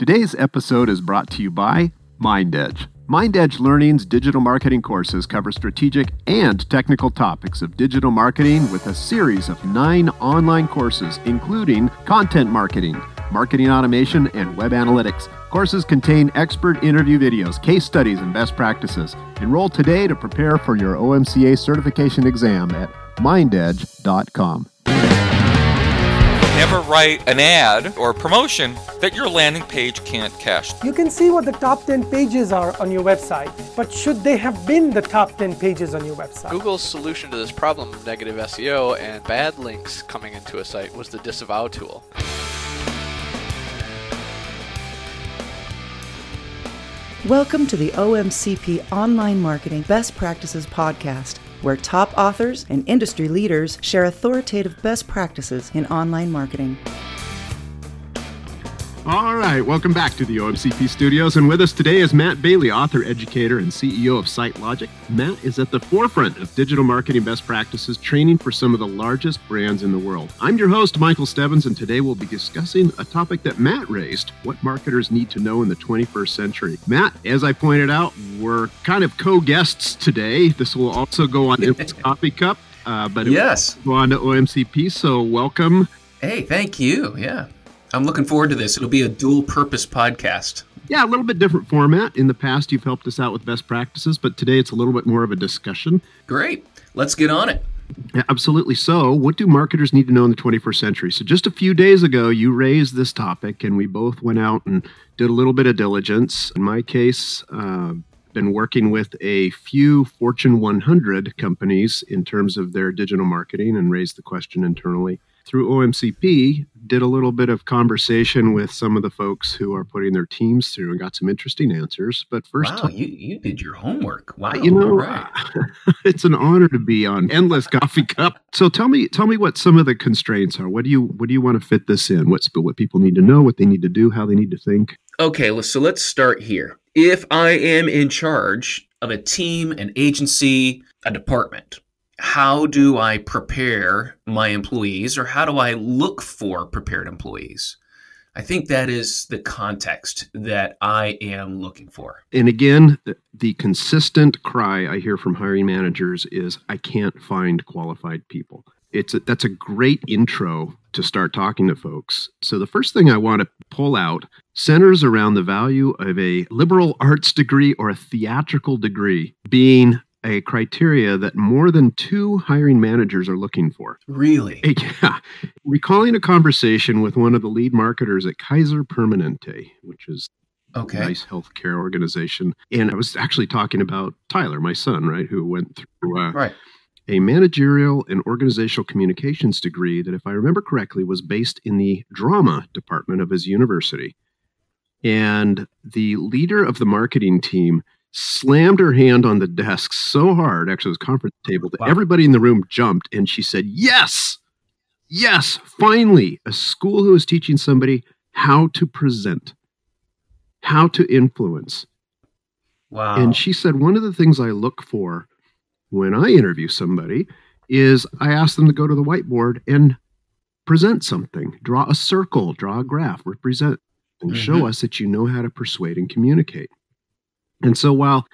Today's episode is brought to you by MindEdge. MindEdge Learning's digital marketing courses cover strategic and technical topics of digital marketing with a series of nine online courses, including content marketing, marketing automation, and web analytics. Courses contain expert interview videos, case studies, and best practices. Enroll today to prepare for your OMCA certification exam at mindedge.com. Never write an ad or promotion that your landing page can't cash. You can see what the top 10 pages are on your website, but should they have been the top 10 pages on your website? Google's solution to this problem of negative SEO and bad links coming into a site was the disavow tool. Welcome to the OMCP Online Marketing Best Practices Podcast, where top authors and industry leaders share authoritative best practices in online marketing. All right, welcome back to the OMCP studios. And with us today is Matt Bailey, author, educator, and CEO of SiteLogic. Matt is at the forefront of digital marketing best practices, training for some of the largest brands in the world. I'm your host, Michael Stebbins, and today we'll be discussing a topic that Matt raised what marketers need to know in the 21st century. Matt, as I pointed out, we're kind of co guests today. This will also go on Endless Coffee Cup. Uh, but it yes, will go on to OMCP. So welcome. Hey, thank you. Yeah. I'm looking forward to this. It'll be a dual purpose podcast. Yeah, a little bit different format. In the past, you've helped us out with best practices, but today it's a little bit more of a discussion. Great. Let's get on it. Yeah, absolutely. So, what do marketers need to know in the 21st century? So, just a few days ago, you raised this topic, and we both went out and did a little bit of diligence. In my case, uh, been working with a few Fortune 100 companies in terms of their digital marketing and raised the question internally through OMCP, did a little bit of conversation with some of the folks who are putting their teams through and got some interesting answers. But first, wow, you, you did your homework. Wow, uh, you know, right. it's an honor to be on Endless Coffee Cup. So tell me, tell me what some of the constraints are. What do you, what do you want to fit this in? What's what people need to know, what they need to do, how they need to think. Okay, so let's start here. If I am in charge of a team, an agency, a department, how do I prepare my employees or how do I look for prepared employees? I think that is the context that I am looking for. And again, the, consistent cry I hear from hiring managers is I can't find qualified people. It's a, that's a great intro to start talking to folks. So the first thing I want to pull out centers around the value of a liberal arts degree or a theatrical degree being a criteria that more than two hiring managers are looking for. Really? Yeah. Recalling a conversation with one of the lead marketers at Kaiser Permanente, which is okay. a nice healthcare organization. And I was actually talking about Tyler, my son, right, who went through uh, right. a managerial and organizational communications degree that, if I remember correctly, was based in the drama department of his university. And the leader of the marketing team slammed her hand on the desk so hard, actually, it was conference table, that wow. everybody in the room jumped and she said, Yes, yes, finally, a school who is teaching somebody how to present, how to influence. Wow. And she said, One of the things I look for when I interview somebody is I ask them to go to the whiteboard and present something, draw a circle, draw a graph, represent, and mm-hmm. show us that you know how to persuade and communicate. And so while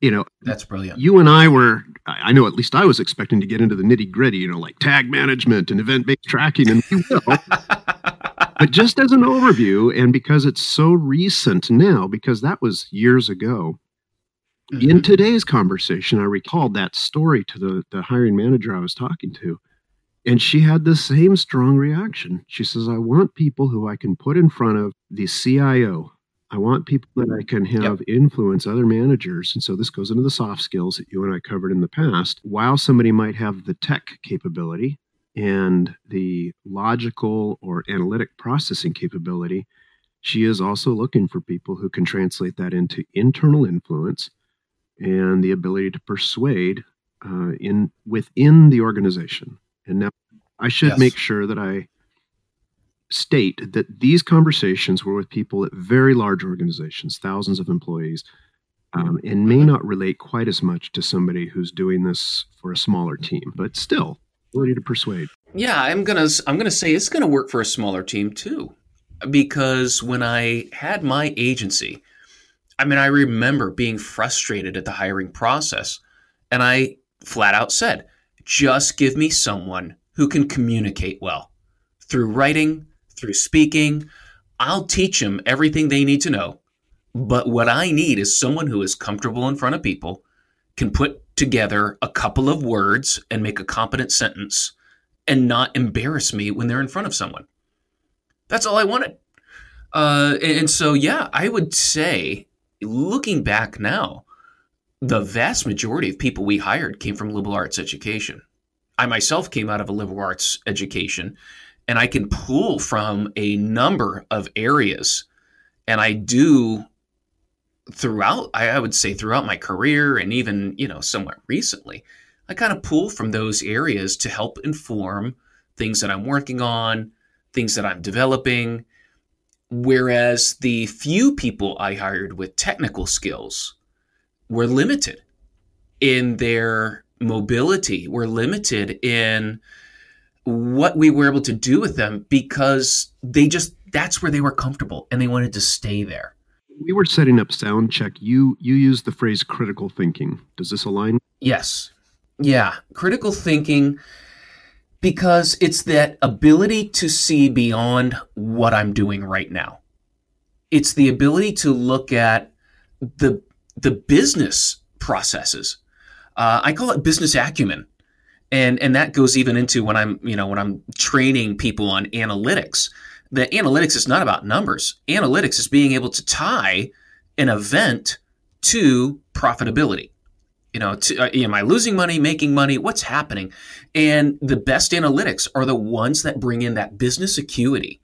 you know that's brilliant. you and i were i know at least i was expecting to get into the nitty gritty you know like tag management and event based tracking and we will. But just as an overview and because it's so recent now because that was years ago mm-hmm. in today's conversation i recalled that story to the, the hiring manager i was talking to and she had the same strong reaction. She says i want people who i can put in front of the cio I want people that I can have yep. influence other managers. And so this goes into the soft skills that you and I covered in the past. While somebody might have the tech capability and the logical or analytic processing capability, she is also looking for people who can translate that into internal influence and the ability to persuade uh, in within the organization. And now I should yes. make sure that I state that these conversations were with people at very large organizations, thousands of employees, um, and may not relate quite as much to somebody who's doing this for a smaller team, but still ability to persuade. Yeah, I'm gonna I'm gonna say it's gonna work for a smaller team too. because when I had my agency, I mean, I remember being frustrated at the hiring process. And I flat out said, just give me someone who can communicate well through writing, through speaking. I'll teach them everything they need to know. But what I need is someone who is comfortable in front of people, can put together a couple of words and make a competent sentence and not embarrass me when they're in front of someone. That's all I wanted. Uh, and so, yeah, I would say, looking back now, the vast majority of people we hired came from liberal arts education. I myself came out of a liberal arts education, and I can pull from a number of areas. And I do throughout, I would say, throughout my career and even, you know, somewhat recently, I kind of pull from those areas to help inform things that I'm working on, things that I'm developing. Whereas the few people I hired with technical skills were limited in their mobility, were limited in what we were able to do with them because they just, that's where they were comfortable and they wanted to stay there. We were setting up sound check. You you used the phrase critical thinking. Does this align? Yes. Yeah, critical thinking because it's that ability to see beyond what I'm doing right now. It's the ability to look at the the business processes. Uh, I call it business acumen, and and that goes even into when I'm you know when I'm training people on analytics. The analytics is not about numbers. Analytics is being able to tie an event to profitability you know, to, uh, am I losing money, making money? What's happening? And the best analytics are the ones that bring in that business acuity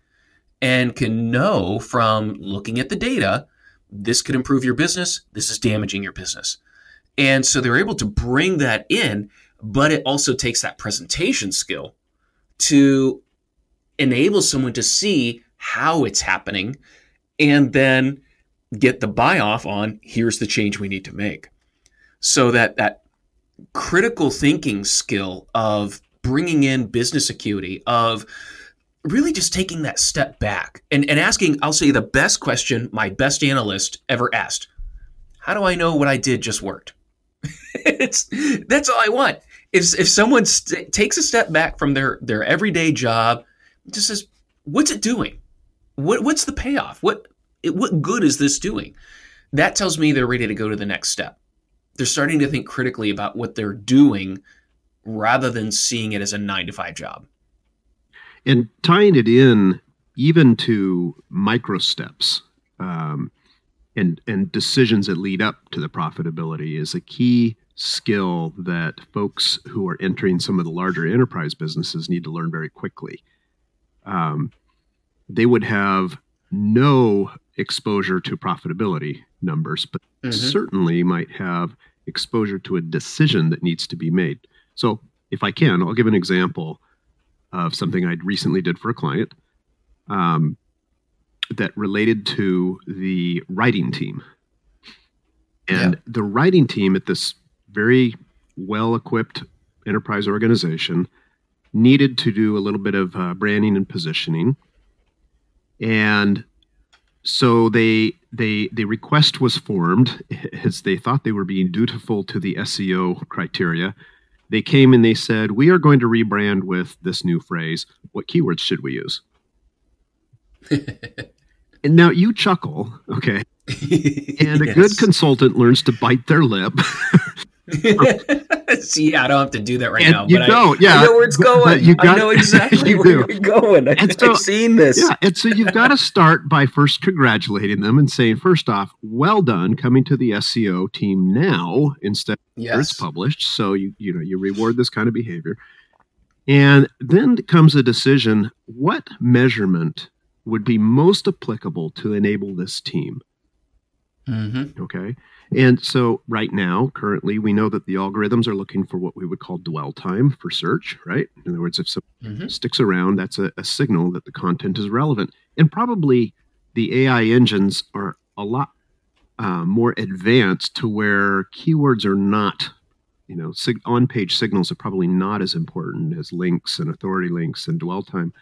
and can know from looking at the data, this could improve your business, this is damaging your business. And so they're able to bring that in, but it also takes that presentation skill to enable someone to see how it's happening and then get the buy off on here's the change we need to make. So that that critical thinking skill of bringing in business acuity of really just taking that step back and, and asking i'll say the best question my best analyst ever asked how do i know what i did just worked? It's that's all i want if, if someone st- takes a step back from their their everyday job just says what's it doing? What, what's the payoff? What it, what good is this doing? That tells me they're ready to go to the next step. They're starting to think critically about what they're doing rather than seeing it as a nine to five job. And tying it in even to micro steps um, and, and decisions that lead up to the profitability is a key skill that folks who are entering some of the larger enterprise businesses need to learn very quickly. Um, they would have no exposure to profitability numbers, but mm-hmm. certainly might have exposure to a decision that needs to be made. So, if I can, I'll give an example of something I recently did for a client um, that related to the writing team. And yeah. the writing team at this very well equipped enterprise organization needed to do a little bit of uh, branding and positioning. And so they they the request was formed as they thought they were being dutiful to the SEO criteria. They came and they said, "We are going to rebrand with this new phrase. What keywords should we use?" and now you chuckle, okay? and a yes. good consultant learns to bite their lip See, I don't have to do that right and now. You but don't, I, yeah. I know where it's going. You got, I know exactly where you're going. I, so, I've seen this. Yeah, and so you've got to start by first congratulating them and saying, first off, well done coming to the SEO team now instead yes. it's published. So you you know you reward this kind of behavior, and then comes a decision: what measurement would be most applicable to enable this team? Mm-hmm. Okay. And so, right now, currently, we know that the algorithms are looking for what we would call dwell time for search, right? In other words, if something mm-hmm. sticks around, that's a, a, signal that the content is relevant. And probably the AI engines are a lot uh, more advanced to where keywords are not, you know, sig- on page signals are probably not as important as links and authority links and dwell time.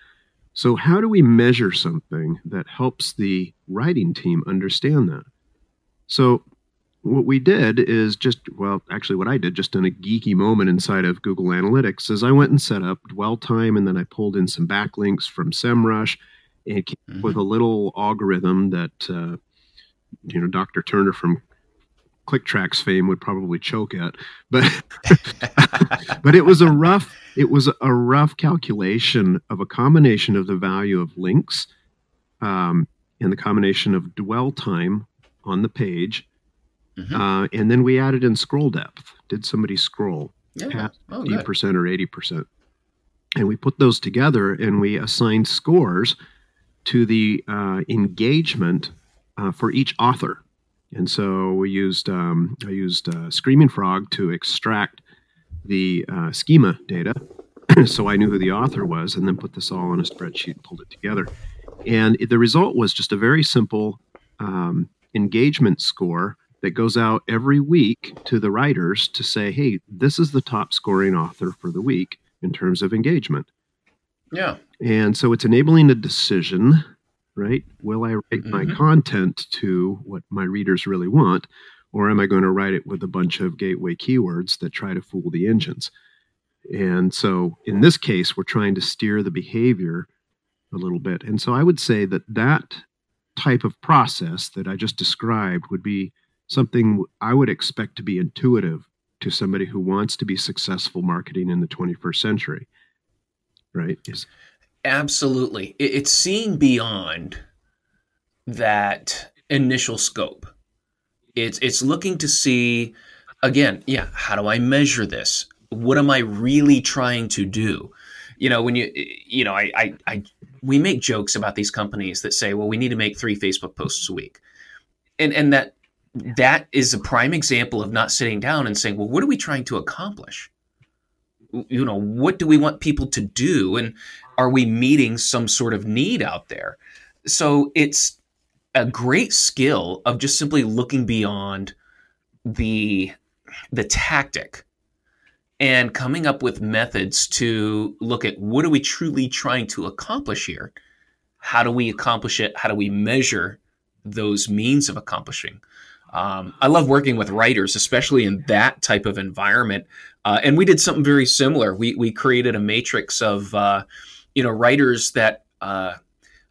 So, how do we measure something that helps the writing team understand that? So, what we did is just, well, actually, what I did just in a geeky moment inside of Google Analytics is I went and set up dwell time and then I pulled in some backlinks from SEMrush and came mm-hmm. with a little algorithm that, uh, you know, Dr. Turner from ClickTracks fame would probably choke at, but but it was a rough it was a rough calculation of a combination of the value of links um, and the combination of dwell time on the page, mm-hmm. uh, and then we added in scroll depth. Did somebody scroll yeah. oh, percent or eighty percent? And we put those together and we assigned scores to the uh, engagement uh, for each author. And so we used um, I used uh, Screaming Frog to extract the uh, schema data, so I knew who the author was, and then put this all on a spreadsheet and pulled it together. And the result was just a very simple um, engagement score that goes out every week to the writers to say, "Hey, this is the top scoring author for the week in terms of engagement." Yeah. And so it's enabling a decision right? Will I write mm-hmm. my content to what my readers really want? Or am I going to write it with a bunch of gateway keywords that try to fool the engines? And so in this case, we're trying to steer the behavior a little bit. And so I would say that that type of process that I just described would be something I would expect to be intuitive to somebody who wants to be successful marketing in the 21st century. Right? Is Absolutely. It's seeing beyond that initial scope. It's it's looking to see again, yeah, how do I measure this? What am I really trying to do? You know, when you you know, I I, I we make jokes about these companies that say, well, we need to make three Facebook posts a week. And and that that is a prime example of not sitting down and saying, well, what are we trying to accomplish? You know, what do we want people to do? And are we meeting some sort of need out there? So it's a great skill of just simply looking beyond the the tactic and coming up with methods to look at what are we truly trying to accomplish here? How do we accomplish it? How do we measure those means of accomplishing? Um, I love working with writers, especially in that type of environment. Uh, and we did something very similar. We we created a matrix of uh, you know, writers that uh,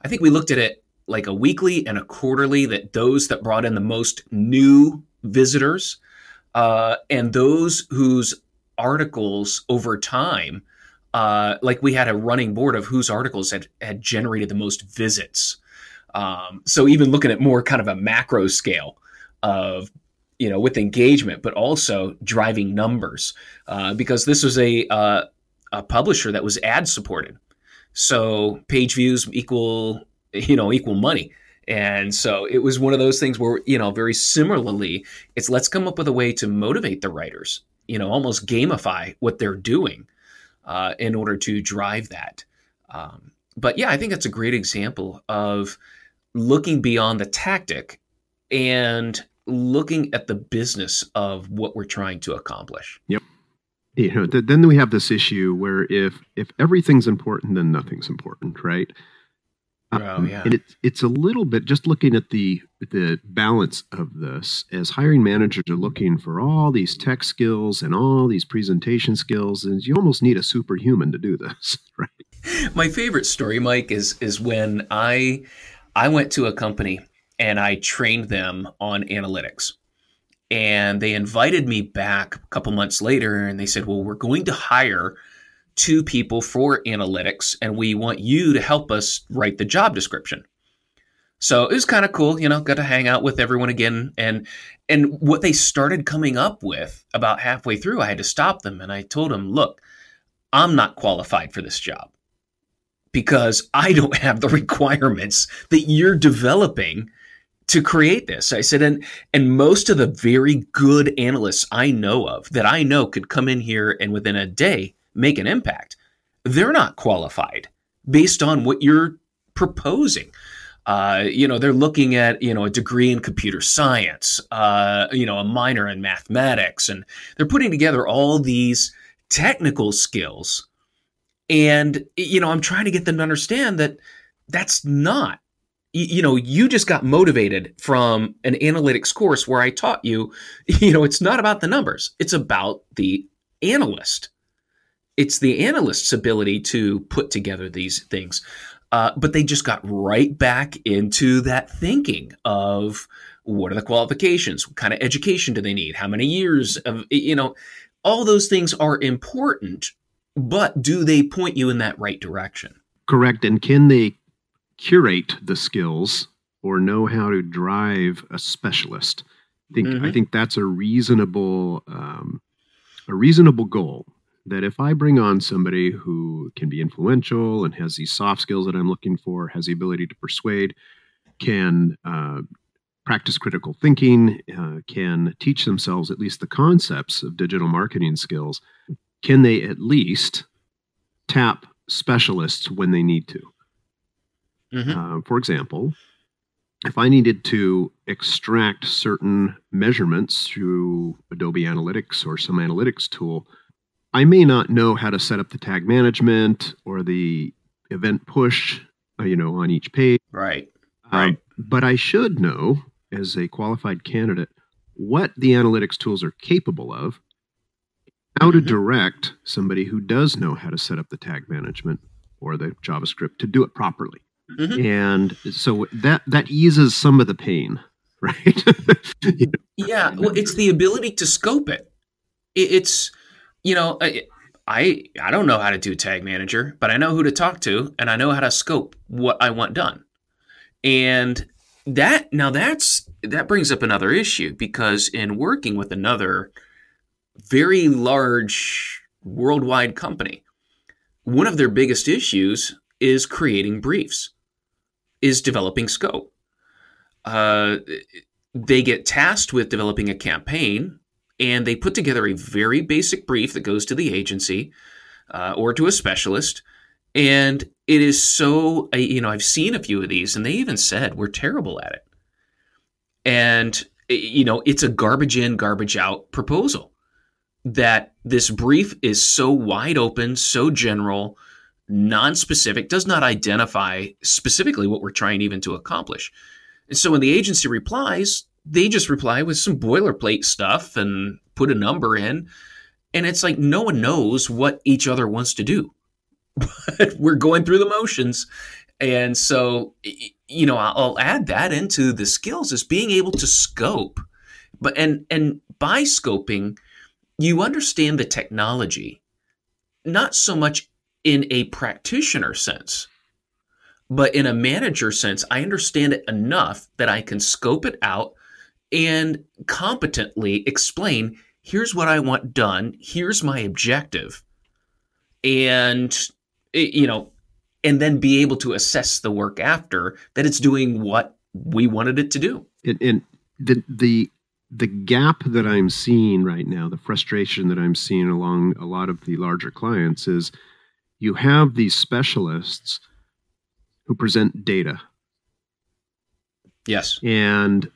I think we looked at it like a weekly and a quarterly that those that brought in the most new visitors uh, and those whose articles over time, uh, like we had a running board of whose articles had, had generated the most visits. Um, so even looking at more kind of a macro scale of you know with engagement, but also driving numbers uh, because this was a uh, a publisher that was ad supported. So page views equal, you know, equal money. And so it was one of those things where, you know, very similarly, it's let's come up with a way to motivate the writers, you know, almost gamify what they're doing uh, in order to drive that. Um, but yeah, I think that's a great example of looking beyond the tactic and looking at the business of what we're trying to accomplish. Yep you know th- then we have this issue where if if everything's important then nothing's important right oh, um, yeah. and it's it's a little bit just looking at the the balance of this as hiring managers are looking for all these tech skills and all these presentation skills and you almost need a superhuman to do this right my favorite story mike is is when i i went to a company and i trained them on analytics. And they invited me back a couple months later and they said well we're going to hire two people for analytics and we want you to help us write the job description. So it was kind of cool you know got to hang out with everyone again and and what they started coming up with about halfway through i had to stop them and i told them look i'm not qualified for this job because i don't have the requirements that you're developing to create this. I said, and and most of the very good analysts I know of that I know could come in here and within a day make an impact. They're not qualified based on what you're proposing. Uh, you know, they're looking at you know a degree in computer science, uh, you know, a minor in mathematics, and they're putting together all these technical skills And, you know, I'm trying to get them to understand that that's not you know you just got motivated from an analytics course where i taught you you know it's not about the numbers. It's about the analyst. It's the analyst's ability to put together these things. Uh, but they just got right back into that thinking of what are the qualifications? What kind of education do they need? How many years of you know all those things are important but do they point you in that right direction? Correct. And can they curate the skills or know how to drive a specialist. I think mm-hmm. I think that's a reasonable um, a reasonable goal. That if I bring on somebody who can be influential and has these soft skills that I'm looking for, has the ability to persuade, can uh, practice critical thinking, uh, can teach themselves at least the concepts of digital marketing skills, can they at least tap specialists when they need to? Mm-hmm. Uh, for example, if I needed to extract certain measurements through Adobe Analytics or some analytics tool, I may not know how to set up the tag management or the event push, uh, you know, on each page. Right. Um, right. But I should know, as a qualified candidate, what the analytics tools are capable of, how to mm-hmm. direct somebody who does know how to set up the tag management or the JavaScript to do it properly. Mm-hmm. And so that that eases some of the pain, right? you know? Yeah, well, it's the ability to scope it. It's you know, I I don't know how to do tag manager, but I know who to talk to, and I know how to scope what I want done. And that now that's that brings up another issue because in working with another very large worldwide company, one of their biggest issues is creating briefs is developing scope. Uh, they get tasked with developing a campaign and they put together a very basic brief that goes to the agency uh, or to a specialist. And it is so, you know, I've seen a few of these and they even said we're terrible at it. And, you know, it's a garbage in, garbage out proposal that this brief is so wide open, so general, non-specific, does not identify specifically what we're trying even to accomplish. And so when the agency replies, they just reply with some boilerplate stuff and put a number in. And it's like no one knows what each other wants to do. But we're going through the motions. And so, you know, I'll add that into the skills is being able to scope. But and and by scoping, you understand the technology, not so much in a practitioner sense. But in a manager sense, I understand it enough that I can scope it out and competently explain here's what I want done, here's my objective. And, eh, you know, and then be able to assess the work after that it's doing what we wanted it to do. And, and the, the, the gap that I'm seeing right now, the frustration that I'm seeing along a lot of the larger clients is you have these specialists who present data. Yes. And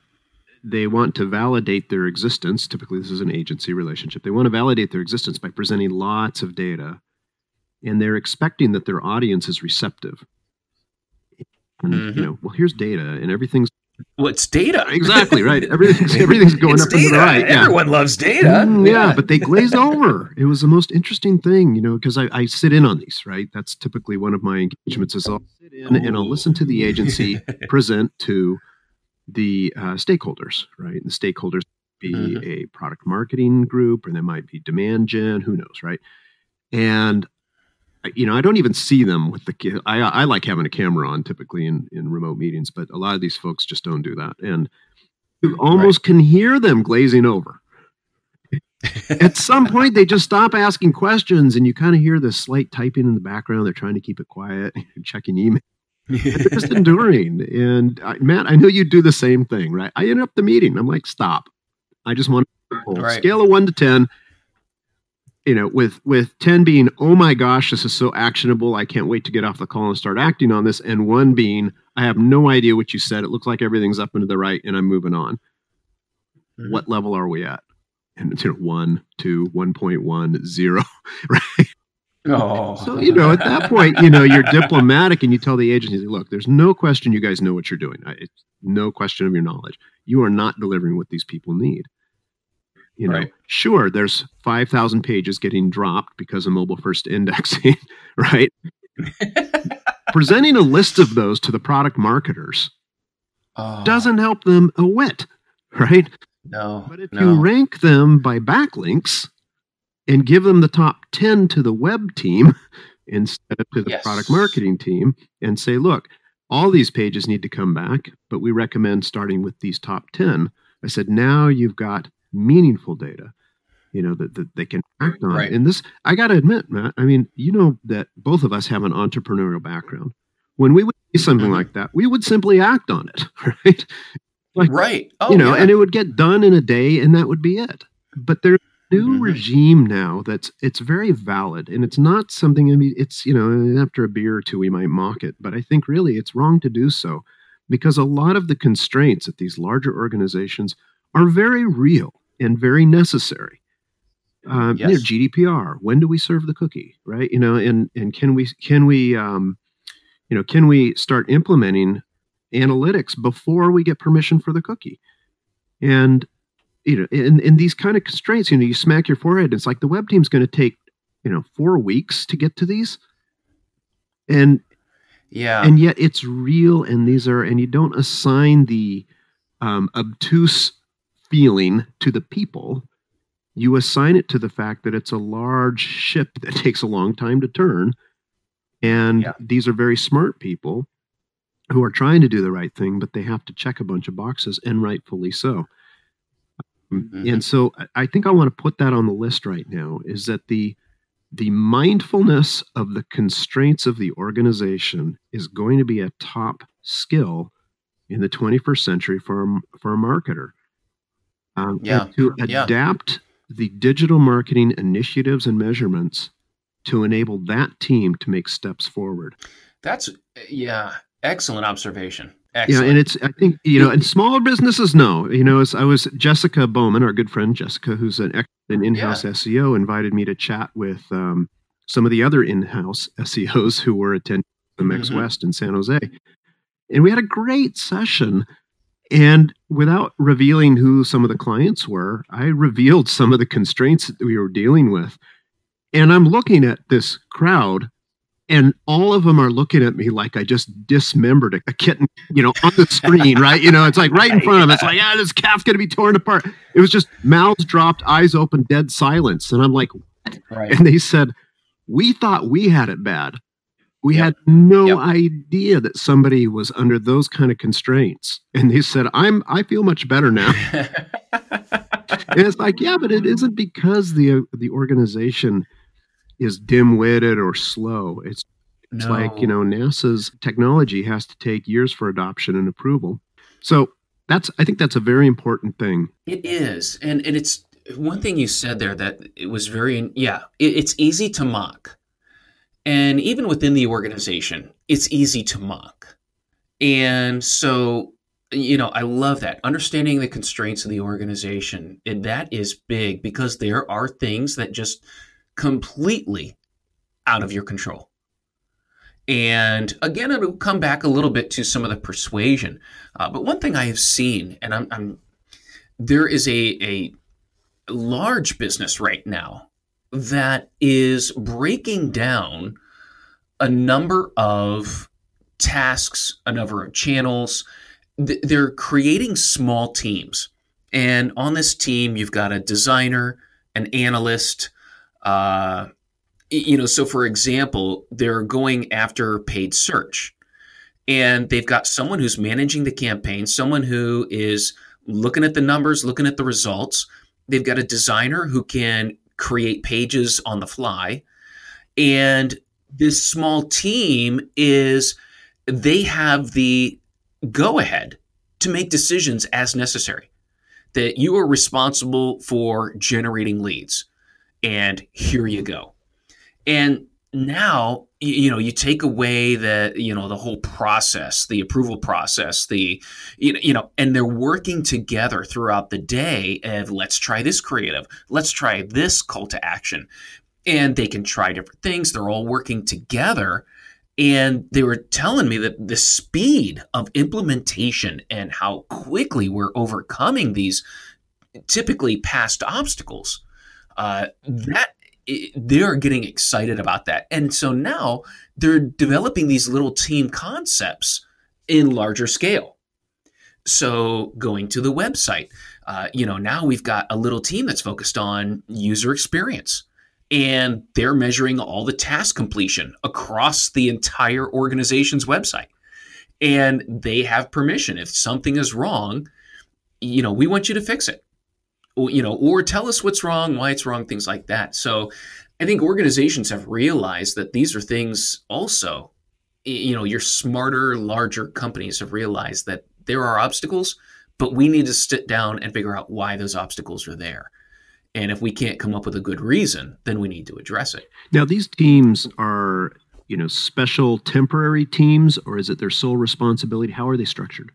they want to validate their existence. Typically, this is an agency relationship. They want to validate their existence by presenting lots of data, and they're expecting that their audience is receptive. And, mm-hmm. You know, well, here's data, and everything's What's data? Exactly right. Everything's everything's going it's up data. and to the right. Yeah. Everyone loves data. Mm, yeah, yeah, but they glazed over. It was the most interesting thing, you know, because I, I sit in on these. Right, that's typically one of my engagements. Is I'll sit in and I'll listen to the agency present to the uh, stakeholders. Right, and the stakeholders be mm-hmm. a product marketing group, or they might be demand gen. Who knows, right? And you know, I don't even see them with the. I I like having a camera on typically in in remote meetings, but a lot of these folks just don't do that, and you almost right. can hear them glazing over. At some point, they just stop asking questions, and you kind of hear this slight typing in the background. They're trying to keep it quiet, checking email. they're just enduring. And uh, Matt, I know you do the same thing, right? I interrupt the meeting. I'm like, stop. I just want to right. scale of one to ten you know, with with 10 being, oh my gosh, this is so actionable. I can't wait to get off the call and start acting on this. And one being, I have no idea what you said. It looks like everything's up and to the right and I'm moving on. Mm-hmm. What level are we at? And it's you know, one, two, 1.1, zero, right? Oh. So, you know, at that point, you know, you're diplomatic and you tell the agency, look, there's no question you guys know what you're doing. It's no question of your knowledge. You are not delivering what these people need. You know, Right. sure, there's 5,000 pages getting dropped because of mobile first indexing, right? Presenting a list of those to the product marketers Oh, doesn't help them a whit, right? no. But if no. you rank them by backlinks and give them the top 10 to the web team instead of to the Yes. product marketing team and say, look, all these pages need to come back, but we recommend starting with these top 10. I said, now you've got meaningful data, you know, that, that they can act on. Right. And this, I got to admit, Matt, I mean, you know that both of us have an entrepreneurial background. When we would see something Mhm. like that, we would simply act on it, right? like- right. Oh, you know, yeah. and it would get done in a day, and that would be it. But there's a new Mhm. regime now that's it's very valid, and it's not something. I mean, it's you know, after a beer or two, we might mock it, but I think really it's wrong to do so because a lot of the constraints at these larger organizations are very real and very necessary. Um, you know, Yes. GDPR. When do we serve the cookie? Right. You know, and and can we can we um, you know can we start implementing analytics before we get permission for the cookie? And you know, in, in these kind of constraints, you know, you smack your forehead. It's like the web team's going to take, you know, four weeks to get to these, and yeah. and yet it's real. And these are, and you don't assign the um, obtuse feeling to the people. You assign it to the fact that it's a large ship that takes a long time to turn, and Yeah. these are very smart people who are trying to do the right thing, but they have to check a bunch of boxes, and rightfully so. Mhm. And so I- I think I want to put that on the list right now is that the the mindfulness of the constraints of the organization is going to be a top skill in the 21st century for a, for a marketer. Um, Yeah, to yeah. adapt the digital marketing initiatives and measurements to enable that team to make steps forward. That's yeah, excellent observation. Yeah, and it's I think you know, and smaller businesses know. You know, as I was Jessica Bowman, our good friend Jessica, who's an an in-house SEO, invited me to chat with um, some of the other in-house SEOs who were attending the Mex Mhm. West in San Jose, and we had a great session. And without revealing who some of the clients were, I revealed some of the constraints that we were dealing with. And I'm looking at this crowd and all of them are looking at me like I just dismembered a, a kitten, you know, on the screen, right? You know, it's like right in front of us, like, yeah, this calf's gonna be torn apart. It was just mouths dropped, eyes open, dead silence. And I'm like, right. and they said, We thought we had it bad. We Yep. had no Yep. idea that somebody was under those kind of constraints. And they said, I'm I feel much better now. and it's like, yeah, but it isn't because the the organization is dim-witted or slow. It's it's like, you know, NASA's technology has to take years for adoption and approval. So that's I think that's a very important thing. It is, and and it's one thing you said there that it was very yeah. It, it's easy to mock, and even within the organization, it's easy to mock, and so you know I love that understanding the constraints of the organization. And that is big because there are things that just completely out of your control. And again, it'll come back a little bit to some of the persuasion. Uh, but one thing I have seen, and I'm, I'm there is a, a large business right now that is breaking down a number of tasks, a number of channels. They're creating small teams. And on this team, you've got a designer, an analyst, uh, you know, so for example, they're going after paid search and they've got someone who's managing the campaign, someone who is looking at the numbers, looking at the results. They've got a designer who can create pages on the fly. And this small team is, they have the go ahead to make decisions as necessary. That you are responsible for generating leads. And here you go. And now you know you take away the you know the whole process the approval process the you know, and they're working together throughout the day of let's try this creative let's try this call to action and they can try different things. They're all working together. And they were telling me that the speed of implementation and how quickly we're overcoming these typically past obstacles, uh, that they're getting excited about that. And so now they're developing these little team concepts in larger scale. So going to the website, uh, you know, now we've got a little team that's focused on user experience and they're measuring all the task completion across the entire organization's website. And they have permission. If something is wrong, you know, we want you to fix it. Or, you know, or tell us what's wrong, why it's wrong, things like that. So I think organizations have realized that these are things also, you know, your smarter, larger companies have realized that there are obstacles, but we need to sit down and figure out why those obstacles are there. And if we can't come up with a good reason, then we need to address it. Now, these teams are, you know, special temporary teams, or is it their sole responsibility? How are they structured?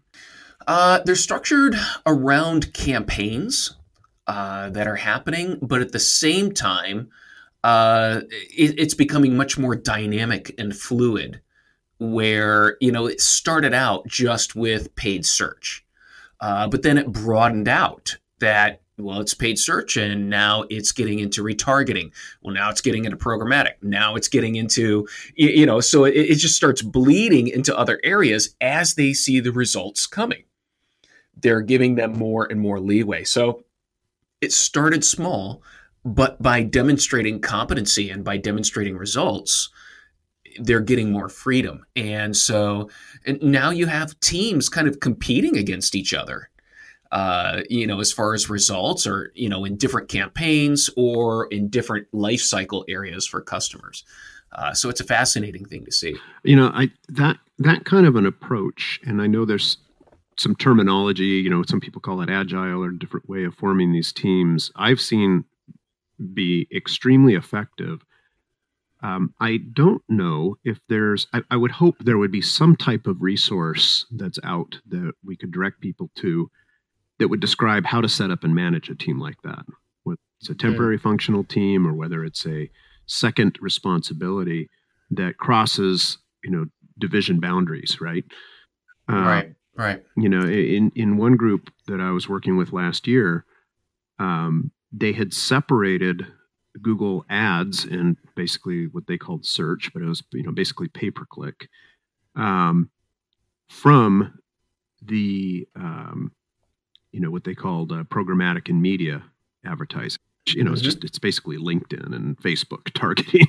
Uh, they're structured around campaigns uh, that are happening, but at the same time, uh, it, it's becoming much more dynamic and fluid. Where you know it started out just with paid search, uh, but then it broadened out that well, it's paid search, and now it's getting into retargeting. Well, now it's getting into programmatic. Now it's getting into, you know, so it, it just starts bleeding into other areas as they see the results coming. They're giving them more and more leeway. So it started small, but by demonstrating competency and by demonstrating results, they're getting more freedom. And so and now you have teams kind of competing against each other uh, you know, as far as results or, you know, in different campaigns or in different life cycle areas for customers. Uh, so it's a fascinating thing to see. You know, I that that kind of an approach, and I know there's some terminology. You know, some people call it agile or a different way of forming these teams. I've seen be extremely effective. Um, I don't know if there's. I, I would hope there would be some type of resource that's out that we could direct people to that would describe how to set up and manage a team like that. Whether it's a temporary mm. functional team or whether it's a second responsibility that crosses, you know, division boundaries, right? Uh, right, right. You know, in in one group that I was working with last year, um, they had separated Google Ads and basically what they called search, but it was you know basically pay per click um, from the um, you know what they called uh, programmatic and media advertising. You know, mm-hmm. it's just it's basically LinkedIn and Facebook targeting.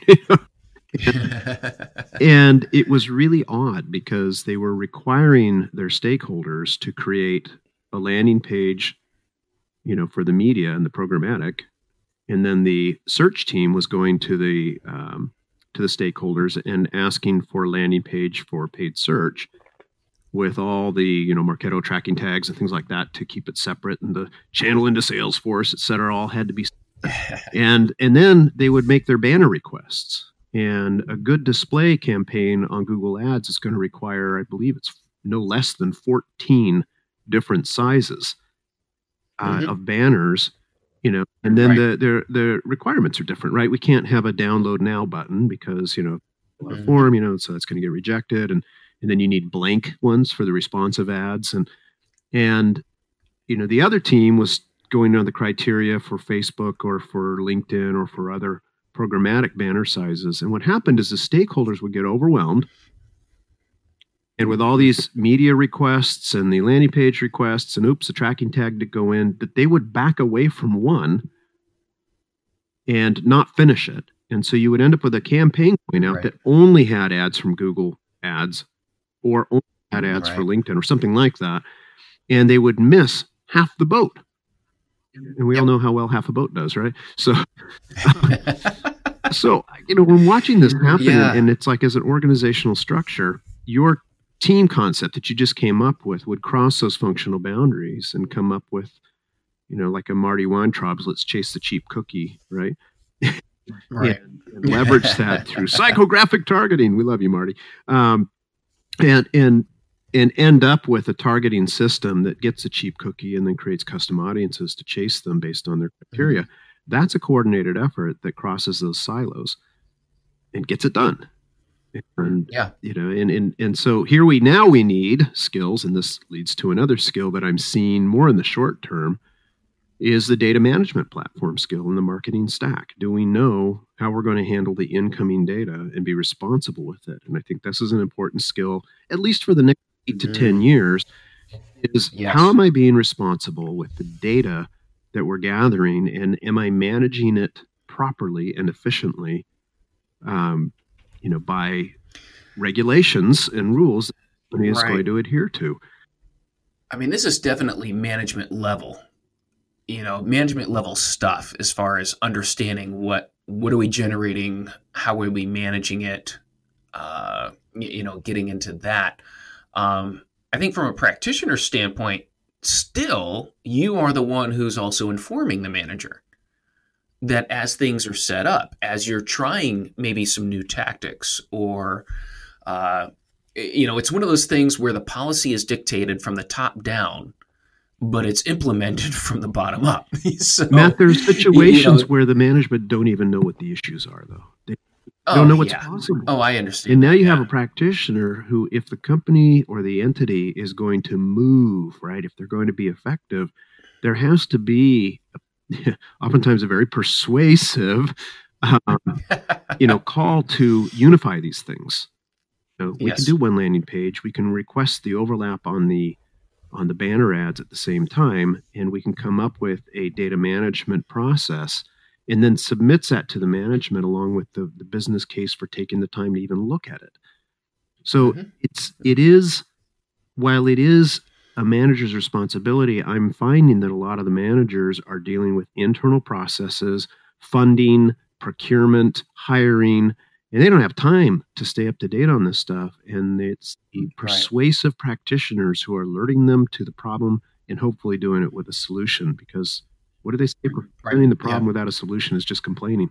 and it was really odd because they were requiring their stakeholders to create a landing page, you know, for the media and the programmatic, and then the search team was going to the um, to the stakeholders and asking for a landing page for paid search with all the you know Marketo tracking tags and things like that to keep it separate, and the channel into Salesforce, et cetera, all had to be. and and then they would make their banner requests. And a good display campaign on Google Ads is going to require, I believe, it's no less than 14 different sizes uh, mm-hmm. of banners you know and then right. the, the the requirements are different right we can't have a download now button because you know mm-hmm. form you know so that's going to get rejected and and then you need blank ones for the responsive ads and and you know the other team was going on the criteria for Facebook or for LinkedIn or for other programmatic banner sizes and what happened is the stakeholders would get overwhelmed and with all these media requests and the landing page requests and oops a tracking tag to go in that they would back away from one and not finish it and so you would end up with a campaign going out right. that only had ads from google ads or only had ads right. for LinkedIn or something like that, and they would miss half the boat. And we yep. all know how well half a boat does, right? So, so you know, when watching this happen, yeah. and it's like as an organizational structure, your team concept that you just came up with would cross those functional boundaries and come up with, you know, like a Marty Weintraub's "Let's chase the cheap cookie," right? right. and, and leverage that through psychographic targeting. We love you, Marty. Um, and and and end up with a targeting system that gets a cheap cookie and then creates custom audiences to chase them based on their criteria. Mm-hmm. That's a coordinated effort that crosses those silos and gets it done. And Yeah. you know, and and and so here we now we need skills, and this leads to another skill that I'm seeing more in the short term is the data management platform skill in the marketing stack. Do we know how we're going to handle the incoming data and be responsible with it? And I think this is an important skill, at least for the next eight to 10 years, is Yes. how am I being responsible with the data that we're gathering and am I managing it properly and efficiently, um, you know, by regulations and rules that the company is Right. going to adhere to. I mean, this is definitely management level, you know, management level stuff as far as understanding what what are we generating, how are we managing it, uh, you know, getting into that. Um, I think from a practitioner standpoint, still you are the one who's also informing the manager that as things are set up, as you're trying maybe some new tactics or uh, you know, it's one of those things where the policy is dictated from the top down, but it's implemented from the bottom up. so, Matt, there's you know- situations where the management don't even know what the issues are, though. They oh, don't know what's yeah. possible. Oh, I understand. and now you that, have a practitioner who, if the company or the entity is going to move, right, if they're going to be effective, there has to be oftentimes a very persuasive, um, you know, call to unify these things. Know, we Yes. can do one landing page. We can request the overlap on the on the banner ads at the same time, and we can come up with a data management process and then submits that to the management along with the, the business case for taking the time to even look at it. So Mhm. it's it is while it is a manager's responsibility, I'm finding that a lot of the managers are dealing with internal processes, funding, procurement, hiring, and they don't have time to stay up to date on this stuff. And it's the persuasive practitioners who are alerting them to the problem and hopefully doing it with a solution because what do they say? Presenting the problem yeah. without a solution is just complaining.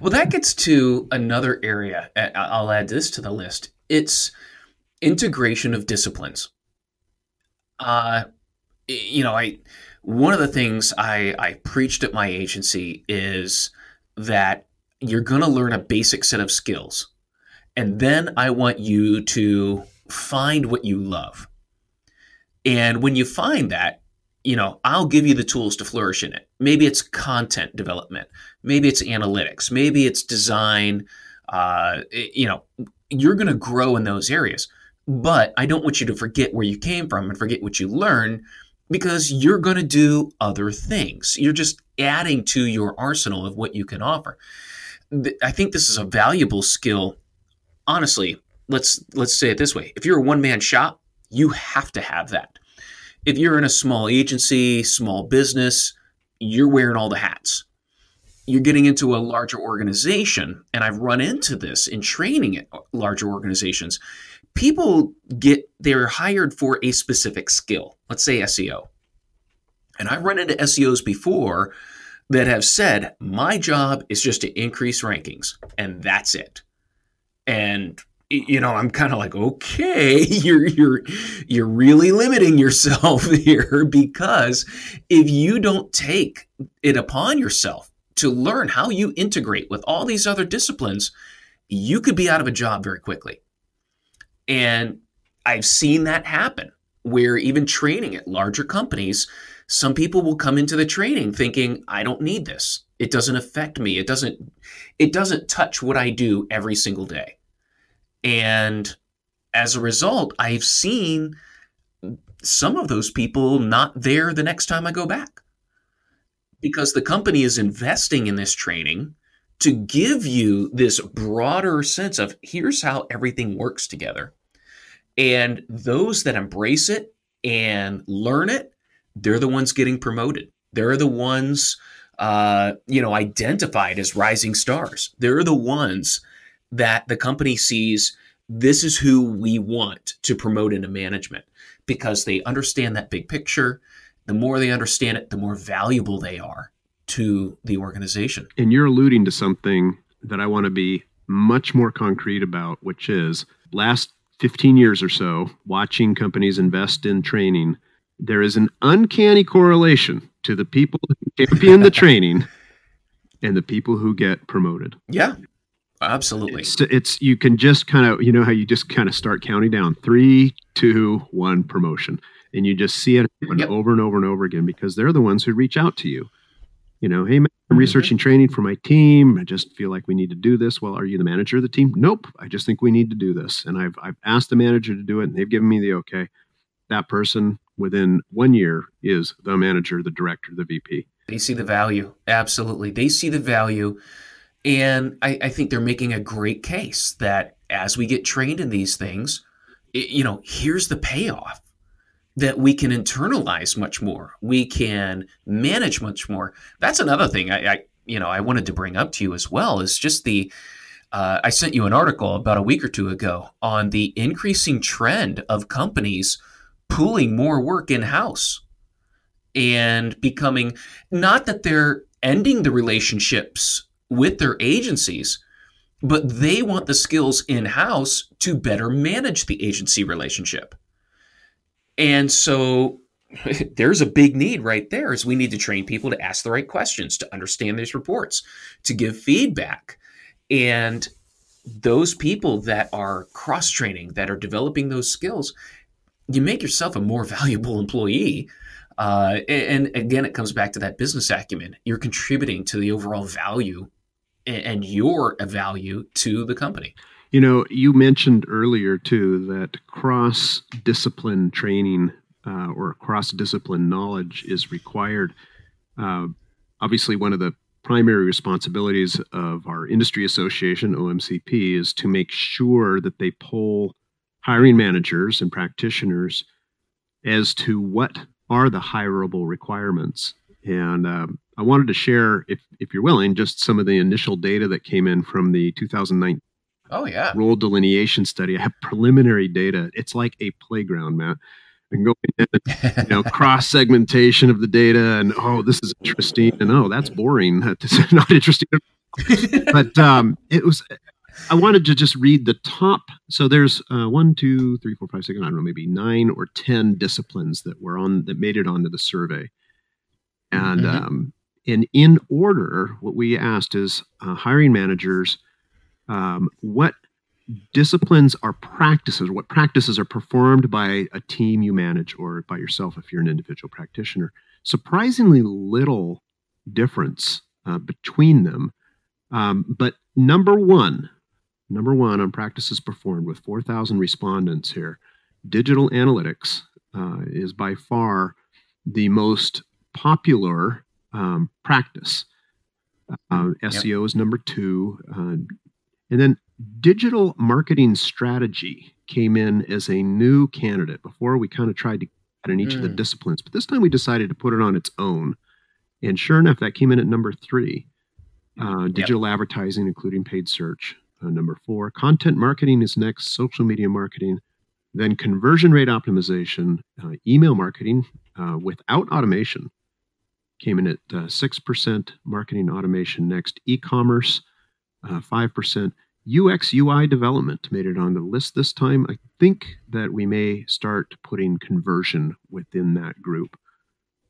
Well, that gets to another area. I'll add this to the list. It's integration of disciplines. Uh, you know, I one of the things I I preached at my agency is that you're going to learn a basic set of skills, and then I want you to find what you love. And when you find that, you know, I'll give you the tools to flourish in it. Maybe it's content development. Maybe it's analytics. Maybe it's design. Uh, you know you're going to grow in those areas. But i don't want you to forget where you came from and forget what you learned because you're going to do other things. You're just adding to your arsenal of what you can offer. I think this is a valuable skill. Honestly let's let's say it this way. If you're a one man shop you have to have that if you're in a small agency small business you're wearing all the hats. You're getting into a larger organization and i've run into this in training at larger organizations. People get they're hired for a specific skill let's say seo and i've run into seos before that have said my job is just to increase rankings and that's it. And you know i'm kind of like okay you're you're you're really limiting yourself here because if you don't take it upon yourself to learn how you integrate with all these other disciplines, you could be out of a job very quickly. And I've seen that happen where even training at larger companies, some people will come into the training thinking, I don't need this. It doesn't affect me. It doesn't it doesn't touch what I do every single day. And as a result, I've seen some of those people not there the next time I go back because the company is investing in this training to give you this broader sense of here's how everything works together. And those that embrace it and learn it, they're the ones getting promoted. They're the ones, uh, you know, identified as rising stars. They're the ones that the company sees this is who we want to promote into management because they understand that big picture the more they understand it, the more valuable they are to the organization. And you're alluding to something that I want to be much more concrete about, which is last 15 years or so, watching companies invest in training, there is an uncanny correlation to the people who champion the training and the people who get promoted. Yeah, absolutely. It's, it's you can just kind of you know how you just kind of start counting down three, two, one promotion, and you just see it happen Yep. over and over and over again because they're the ones who reach out to you. You know, hey, man, I'm Mhm. researching training for my team. I just feel like we need to do this. Well, are you the manager of the team? Nope. I just think we need to do this, and I've I've asked the manager to do it, and they've given me the okay. That person within one year is the manager, the director, the VP. They see the value. Absolutely. They see the value. And I, I think they're making a great case that as we get trained in these things, it, you know, here's the payoff that we can internalize much more. We can manage much more. That's another thing I, I you know, I wanted to bring up to you as well is just the, uh, I sent you an article about a week or two ago on the increasing trend of companies pooling more work in house and becoming not that they're ending the relationships with their agencies, but they want the skills in house to better manage the agency relationship. And so there's a big need right there is we need to train people to ask the right questions, to understand these reports, to give feedback. And those people that are cross training, that are developing those skills, you make yourself a more valuable employee uh, and, and again, it comes back to that business acumen. You're contributing to the overall value and, your value to the company. You know, you mentioned earlier too that cross discipline training uh, or cross discipline knowledge is required. Uh, obviously, one of the primary responsibilities of our industry association, OMCP, is to make sure that they poll hiring managers and practitioners as to what are the hireable requirements. And um, I wanted to share, if, if you're willing, just some of the initial data that came in from the 2019 Oh yeah, role delineation study. I have preliminary data. It's like a playground, Matt. And can go in and, you know, cross segmentation of the data and, oh, this is interesting. And, oh, that's boring. That's not interesting. but um, it was, I wanted to just read the top. So there's uh, one, two, three, four, five, six, I don't know, maybe nine or 10 disciplines that were on, that made it onto the survey. And, Mhm. um, and in order, what we asked is uh, hiring managers, um, what disciplines are practices, what practices are performed by a team you manage or by yourself if you're an individual practitioner. Surprisingly little difference uh, between them. Um, but number one, number one on practices performed with 4,000 respondents here, digital analytics uh, is by far the most popular um, practice. Uh, SEO is number two. Uh, and then digital marketing strategy came in as a new candidate. Before we kind of tried to get in each of the Mm. disciplines, but this time we decided to put it on its own. And sure enough, that came in at number three. Uh, digital advertising, including paid search, uh, number four. Content marketing is next. Social media marketing, then conversion rate optimization, uh, email marketing uh, without automation came in at uh, six percent. Marketing automation next. E-commerce uh, five percent. UX UI development made it on the list this time. I think that we may start putting conversion within that group.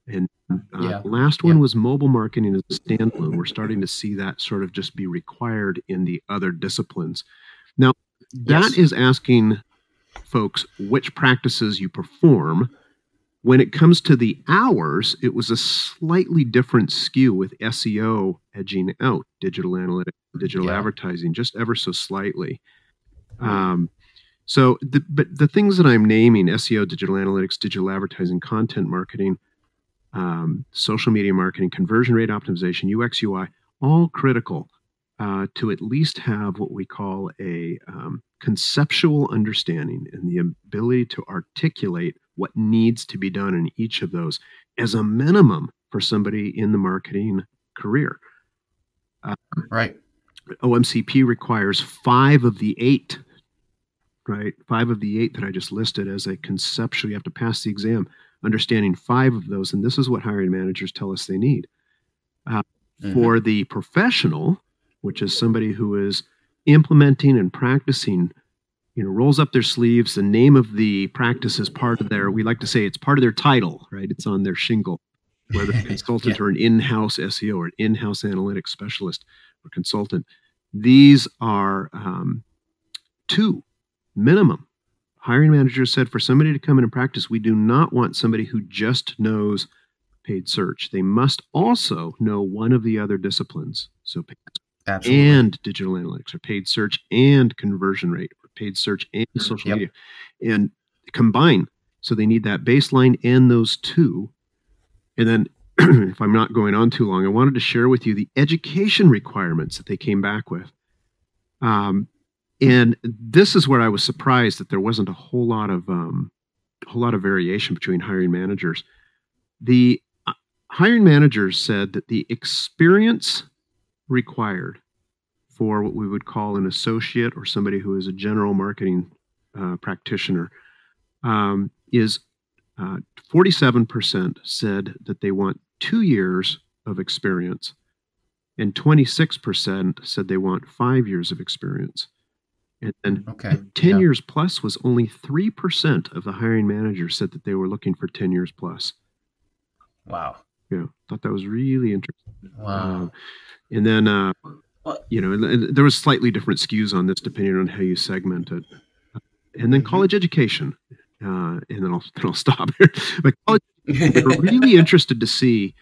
And uh, Yeah. last one Yeah. was mobile marketing as a standalone. We're starting to see that sort of just be required in the other disciplines. Now, that Yes. is asking folks which practices you perform. When it comes to the hours, it was a slightly different skew with SEO edging out digital analytics, digital Yeah. advertising, just ever so slightly. Um, so, the, but the things that I'm naming SEO, digital analytics, digital advertising, content marketing, um, social media marketing, conversion rate optimization, UX, UI, all critical uh, to at least have what we call a um, conceptual understanding and the ability to articulate what needs to be done in each of those as a minimum for somebody in the marketing career. right. OMCP requires five of the eight, right? Five of the eight that I just listed as a conceptual. You have to pass the exam, understanding five of those. And this is what hiring managers tell us they need. Uh, Mhm. For the professional, which is somebody who is implementing and practicing, you know, rolls up their sleeves. The name of the practice is part of their, we like to say it's part of their title, right? It's on their shingle. whether consultant Yeah. or an in-house SEO or an in-house analytics specialist or consultant. These are um, two minimum. Hiring managers said for somebody to come in and practice, we do not want somebody who just knows paid search. They must also know one of the other disciplines. So paid Absolutely. and digital analytics or paid search and conversion rate paid search and social Yep. media and combine. So they need that baseline and those two. And then if i'm not going on too long i wanted to share with you the education requirements that they came back with. Um, and this is where i was surprised that there wasn't a whole lot of um, a whole lot of variation between hiring managers. The uh, hiring managers said that the experience required for what we would call an associate or somebody who is a general marketing uh, practitioner um, is uh, 47% said that they want two years of experience, and 26% said they want five years of experience. And then Okay. 10 Yeah. years plus was only 3% of the hiring managers said that they were looking for 10 years plus. Wow. Yeah, thought that was really interesting. Wow. Um, and then, uh, you know, and- there was slightly different skews on this depending on how you segment it. And then Mhm. college education, uh, and then I'll then I'll stop here. But college, we're really interested to see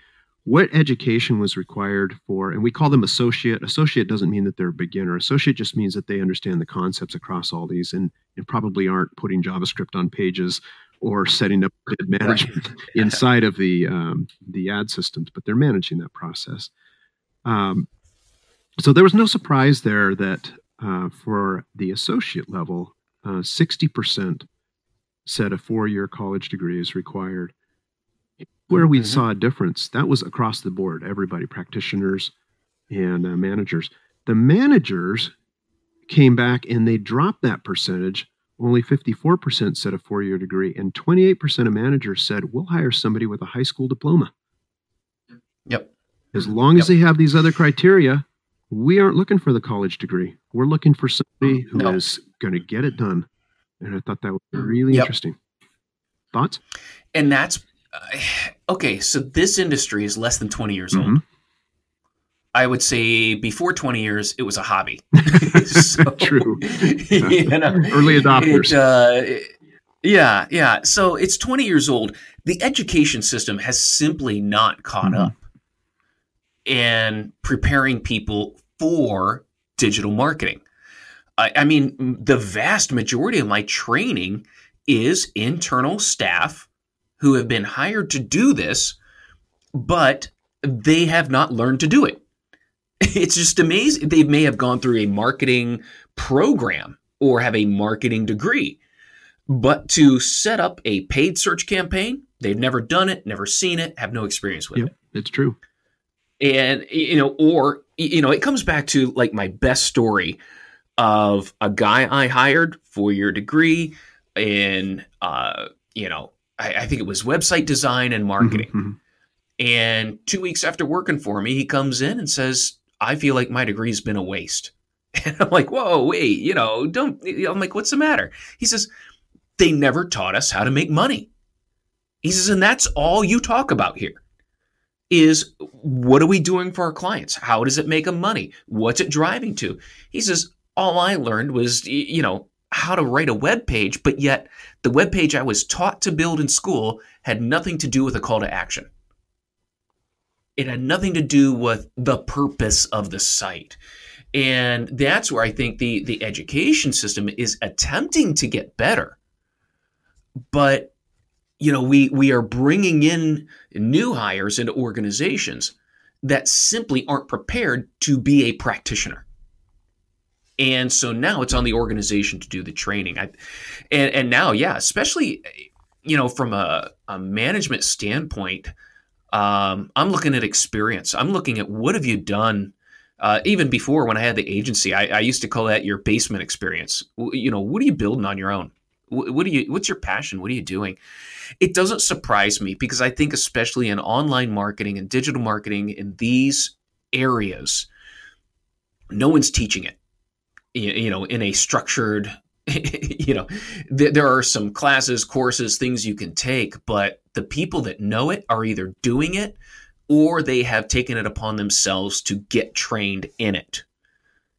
what education was required for, and we call them associate. Associate doesn't mean that they're a beginner. Associate just means that they understand the concepts across all these, and and probably aren't putting JavaScript on pages or setting up bid management inside of the um, the ad systems, but they're managing that process. Um, so there was no surprise there that uh, for the associate level, uh, sixty percent said a four-year college degree is required. Where we Mhm. saw a difference, that was across the board, everybody, practitioners and uh, managers. The managers came back and they dropped that percentage. Only 54% said a four year degree, and 28% of managers said, We'll hire somebody with a high school diploma. Yep. As long as they have these other criteria, we aren't looking for the college degree. We're looking for somebody who is No. going to get it done. And I thought that was really Yep. interesting. Thoughts? And that's uh, okay. So this industry is less than 20 years old. Mhm. I would say before 20 years, it was a hobby. So, True. you know, Early adopters. it, uh, yeah, yeah. So it's 20 years old. The education system has simply not caught Mhm. up in preparing people for digital marketing. I, I mean, the vast majority of my training is internal staff who have been hired to do this, but they have not learned to do it. It's just amazing. They may have gone through a marketing program or have a marketing degree, but to set up a paid search campaign, they've never done it, never seen it, have no experience with Yep, it it's true. And you know or you know it comes back to like my best story of a guy i hired for your degree in uh you know I, I think it was website design and marketing. Mhm, mhm. and two weeks after working for me he comes in and says i feel like my degree's been a waste. And i'm like whoa wait you know don't i'm like what's the matter? He says they never taught us how to make money. He says and that's all you talk about here is what are we doing for our clients? How does it make them money? What's it driving to? He says, all I learned was, you know, how to write a web page, but yet the web page I was taught to build in school had nothing to do with a call to action. It had nothing to do with the purpose of the site. And that's where I think the, the education system is attempting to get better. But you know we we are bringing in new hires into organizations that simply aren't prepared to be a practitioner. And so now it's on the organization to do the training. I, and and now yeah especially you know from a, a management standpoint um, i'm looking at experience. I'm looking at what have you done uh, even before when i had the agency I, I used to call that your basement experience. You know what are you building on your own what are you what's your passion what are you doing it doesn't surprise me because I think, especially in online marketing and digital marketing in these areas, no one's teaching it, you know, in a structured you know, th- there are some classes, courses, things you can take, but the people that know it are either doing it or they have taken it upon themselves to get trained in it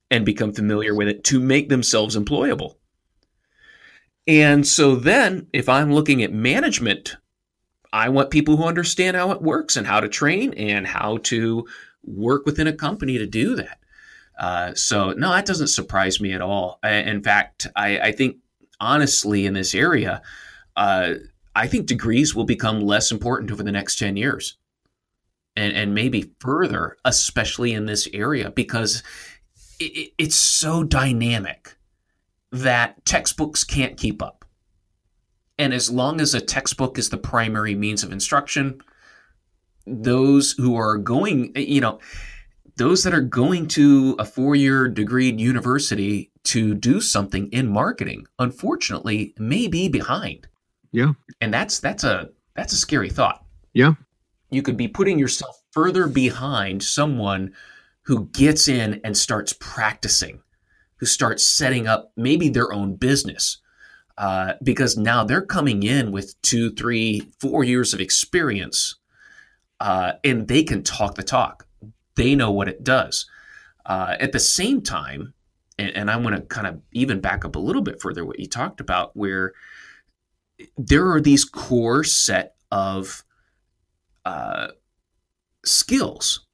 and become familiar with it to make themselves employable. And so then, if I'm looking at management, I want people who understand how it works and how to train and how to work within a company to do that. Uh, so no, that doesn't surprise me at all. In fact, I, I, think honestly in this area, uh, I think degrees will become less important over the next ten years, and and maybe further, especially in this area because it, it's so dynamic that textbooks can't keep up. And as long as a textbook is the primary means of instruction, those who are going, you know, those that are going to a four year degreed university to do something in marketing, unfortunately, may be behind. Yeah. And that's that's a that's a scary thought. Yeah. You could be putting yourself further behind someone who gets in and starts practicing, who starts setting up maybe their own business. Uh, because now they're coming in with two, three, four years of experience, uh, and they can talk the talk they know what it does. Uh, at the same time, and, and I want to kind of even back up a little bit further what you talked about, where there are these core set of uh, skills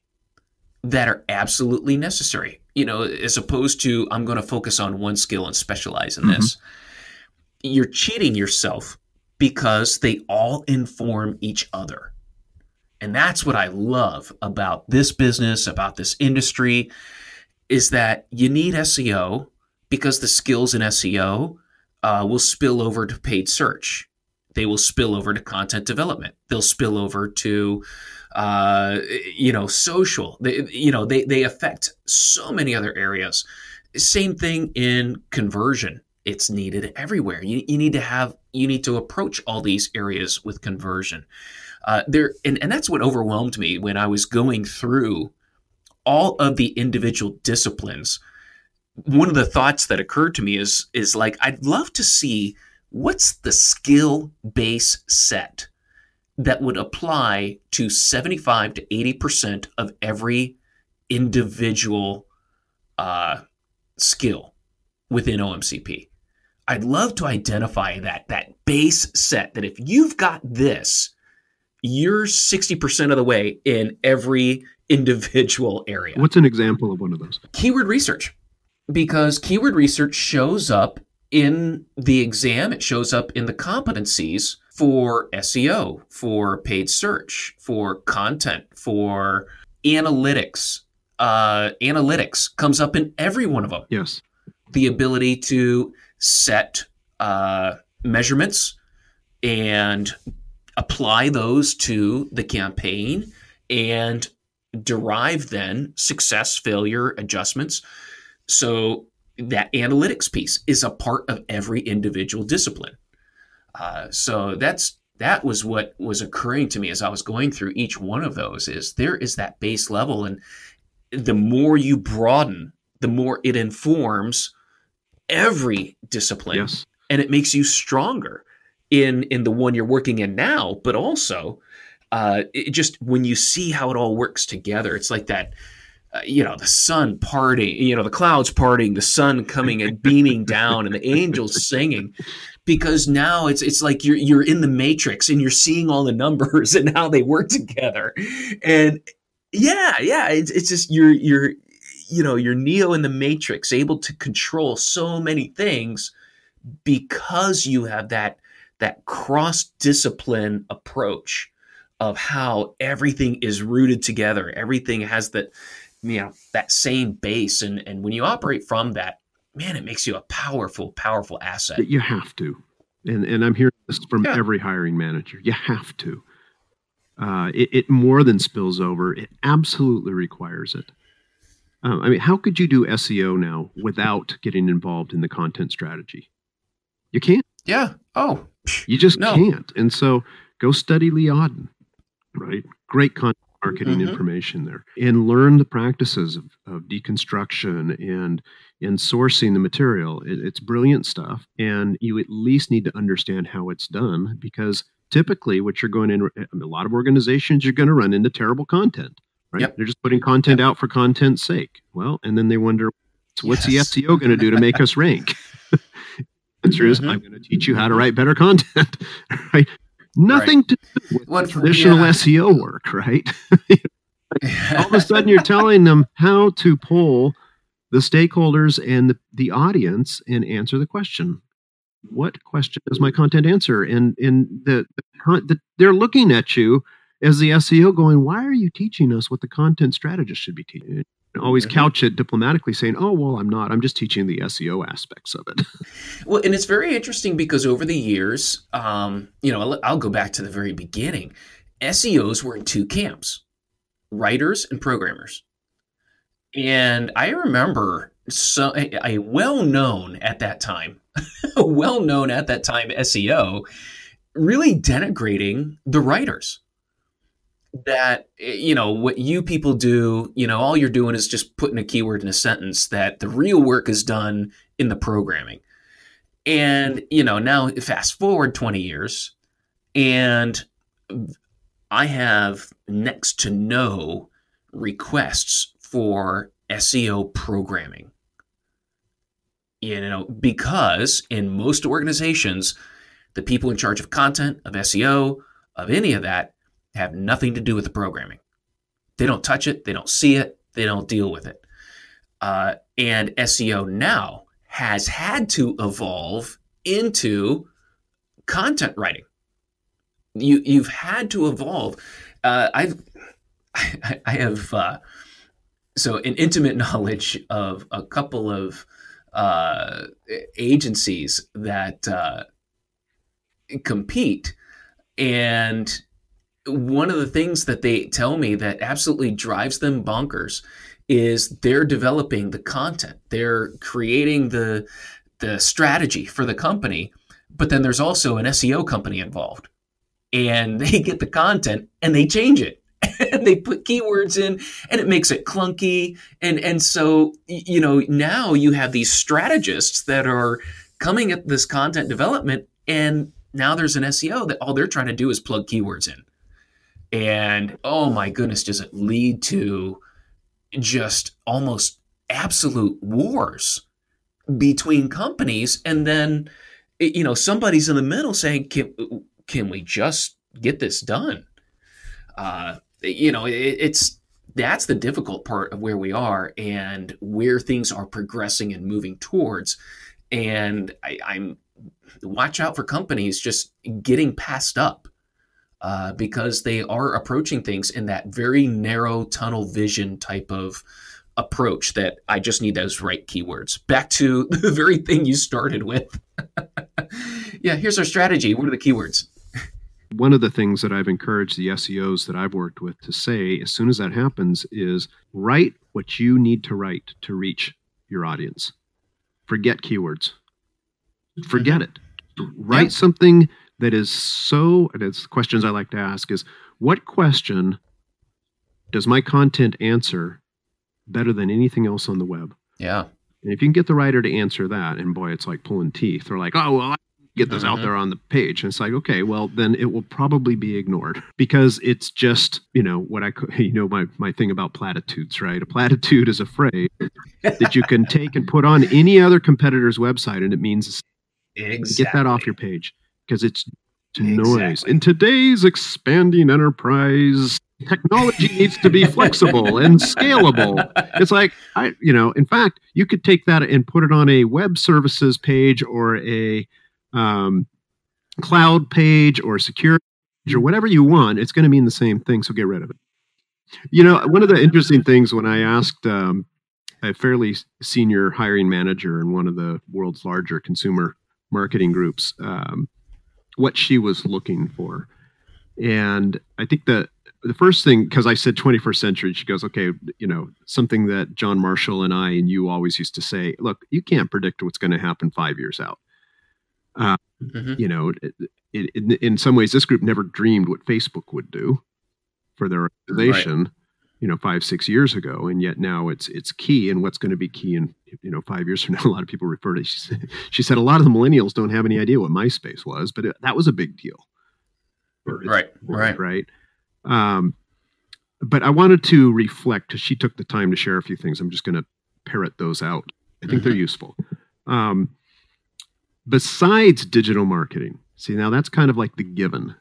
that are absolutely necessary. You know, as opposed to I'm going to focus on one skill and specialize in mm-hmm. this. You're cheating yourself because they all inform each other. And that's what I love about this business, about this industry, is that you need SEO because the skills in SEO uh, will spill over to paid search. They will spill over to content development. They'll spill over to, uh, you know, social. They, you know, they they affect so many other areas. Same thing in conversion. It's needed everywhere. You, you need to have you need to approach all these areas with conversion. Uh, there, and, and that's what overwhelmed me when I was going through all of the individual disciplines. One of the thoughts that occurred to me is is like I'd love to see what's the skill base set that would apply to 75 to 80% of every individual uh, skill within OMCP. I'd love to identify that that base set that if you've got this, you're 60% of the way in every individual area. What's an example of one of those? Keyword research. Because keyword research shows up in the exam, it shows up in the competencies for SEO, for paid search, for content, for analytics. Uh, analytics comes up in every one of them. Yes. The ability to set uh, measurements and apply those to the campaign and derive then success, failure, adjustments. So that analytics piece is a part of every individual discipline. Uh, so that's that was what was occurring to me as I was going through each one of those. Is there is that base level, and the more you broaden, the more it informs every discipline, yes. and it makes you stronger in in the one you're working in now, but also uh, it just when you see how it all works together, it's like that. Uh, you know the sun parting, you know the clouds parting, the sun coming and beaming down, and the angels singing, because now it's it's like you're you're in the matrix and you're seeing all the numbers and how they work together, and yeah, yeah, it's it's just you're you're you know you're Neo in the Matrix, able to control so many things because you have that that cross discipline approach of how everything is rooted together. Everything has that, you know, that same base. And, and when you operate from that, man, it makes you a powerful, powerful asset. You have to. And, and I'm hearing this from yeah. every hiring manager. You have to. Uh, it, it, more than spills over. It absolutely requires it. Um, I mean, how could you do SEO now without getting involved in the content strategy? You can't. Yeah. Oh, you just no. can't. And so go study Lee Odden, right? Great content marketing Mhm. information there and learn the practices of, of deconstruction and and sourcing the material. It, it's brilliant stuff, and you at least need to understand how it's done because typically, what you're going in, a lot of organizations, you're going to run into terrible content. Right? Yep. They're just putting content out for content's sake. Well, and then they wonder, what's Yes. the SEO going to do to make us rank? Answer is, Mhm. I'm going to teach you how to write better content. right? Nothing to do with What- traditional yeah. SEO work, right? all of a sudden you're telling them how to pull the stakeholders and the, the audience and answer the question. What question does my content answer? And and the, the, the they're looking at you as the seo going why are you teaching us what the content strategist should be teaching? And always couch it diplomatically saying oh well i'm not. I'm just teaching the seo aspects of it. Well, and it's very interesting because over the years, um, you know, I'll, I'll go back to the very beginning. SEOs were in two camps: writers and programmers. And I remember so a, a well-known at that time, well-known at that time SEO, really denigrating the writers. That eh, you know what you people do, you know, all you're doing is just putting a keyword in a sentence. That the real work is done in the programming. And, you know, now fast forward 20 years, and I have next to no requests for SEO programming. You know, because in most organizations, the people in charge of content, of SEO, of any of that have nothing to do with the programming. They don't touch it, they don't see it, they don't deal with it. Uh, and SEO now has had to evolve into content writing. You you've had to evolve. Uh, I've I, I have uh, so an intimate knowledge of a couple of uh, agencies that uh, compete, and one of the things that they tell me that absolutely drives them bonkers is they're developing the content. They're creating the the strategy for the company but then there's also an SEO company involved. And they get the content and they change it they put keywords in and it makes it clunky. And and so you know now you have these strategists that are coming at this content development and now there's an SEO that all they're trying to do is plug keywords in. And oh my goodness does it lead to just almost absolute wars between companies? And then you know somebody's in the middle saying can, can we just get this done? Uh, you know it, it's that's the difficult part of where we are and where things are progressing and moving towards and I, i'm watch out for companies just getting passed up uh, because they are approaching things in that very narrow tunnel vision type of approach that I just need those right keywords. Back to the very thing you started with. yeah, here's our strategy. What are the keywords? One of the things that I've encouraged the SEOs that I've worked with to say as soon as that happens is write what you need to write to reach your audience. Forget keywords. Forget it. Write Yeah. something that is so and it's questions I like to ask is what question does my content answer better than anything else on the web? Yeah. And if you can get the writer to answer that, and boy, it's like pulling teeth. They're like, oh, well, Get this out Mhm. there on the page. And it's like, okay, well, then it will probably be ignored because it's just, you know, what I, you know, my, my thing about platitudes, right? A platitude is a phrase that you can take and put on any other competitor's website, and it means Exactly. get that off your page because it's noise. Exactly. In today's expanding enterprise, technology needs to be flexible and scalable. It's like I, you know, in fact, you could take that and put it on a web services page or a um, cloud page or secure page or whatever you want. It's going to mean the same thing. So get rid of it. You know, one of the interesting things when I asked um, a fairly senior hiring manager in one of the world's larger consumer marketing groups um, what she was looking for, and I think that the first thing because I said 21st century, she goes, okay, you know, something that John Marshall and I and you always used to say, look, you can't predict what's going to happen five years out. Mhm. You know, it, it, in, in some ways, this group never dreamed what Facebook would do. for their organization, you know, five six years ago, and yet now it's it's key. And what's going to be key in you know five years from now? A lot of people refer to. She said, she said a lot of the millennials don't have any idea what MySpace was, but it, that was a big deal. Right, right, right. Um, but I wanted to reflect because she took the time to share a few things. I'm just going to parrot those out. I think they're Mhm. useful. Um, besides digital marketing, see now that's kind of like the given.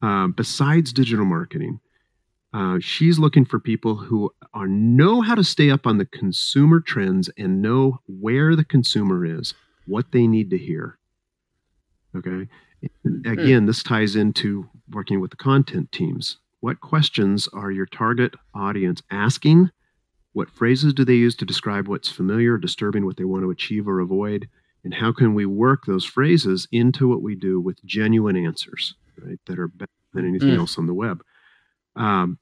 Um, besides digital marketing, uh, she's looking for people who are know how to stay up on the consumer trends and know where the consumer is, what they need to hear. Okay. And again, this ties into working with the content teams. What questions are your target audience asking? What phrases do they use to describe what's familiar or disturbing, what they want to achieve or avoid? And how can we work those phrases into what we do with genuine answers, right, that are better than anything Mm. else on the web? Um,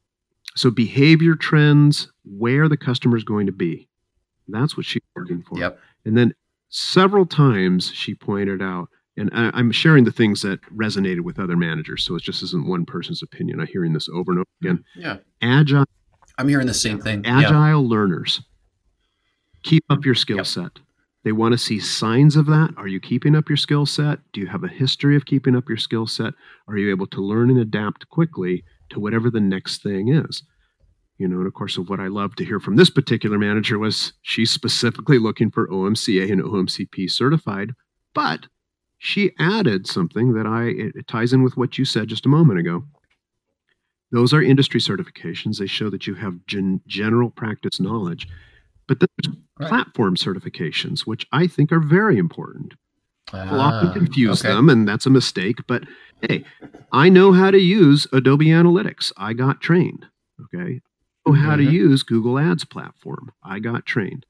so, behavior trends, where the customer is going to be. That's what she's working for. Yep. And then several times she pointed out, and I, I'm sharing the things that resonated with other managers, so it just isn't one person's opinion. I'm hearing this over and over again. Yeah. Agile, I'm hearing the same thing. Yeah. agile learners, keep up your skill Yep. set. They want to see signs of that. Are you keeping up your skill set? Do you have a history of keeping up your skill set? Are you able to learn and adapt quickly to whatever the next thing is? You know, and of course, what I love to hear from this particular manager was she's specifically looking for OMCA and OMCP certified, but she added something that I it, ties in with what you said just a moment ago. Those are industry certifications. They show that you have gen- general practice knowledge. But then there's Right. platform certifications, which I think are very important. People often Ah, confuse okay. them, and that's a mistake. But hey, I know how to use Adobe Analytics. I got trained. Okay. I know how to Mhm. use Google Ads platform. I got trained.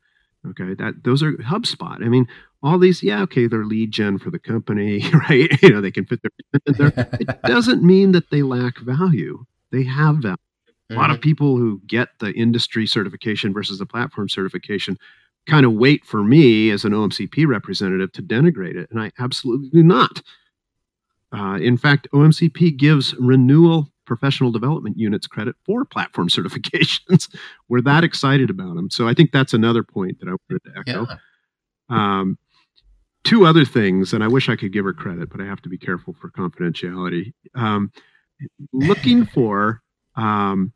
Okay. That those are HubSpot. I mean, all these, yeah, okay, they're lead gen for the company, right? You know, they can fit their. It doesn't mean that they lack value. They have value. A lot Mm-hmm. of people who get the industry certification versus the platform certification kind of wait for me as an OMCP representative to denigrate it, and I absolutely do not. Uh, in fact, OMCP gives renewal professional development units credit for platform certifications. We're that excited about them. So I think that's another point that I wanted to echo. Yeah. Um, two other things, and I wish I could give her credit, but I have to be careful for confidentiality. Um, looking for, um,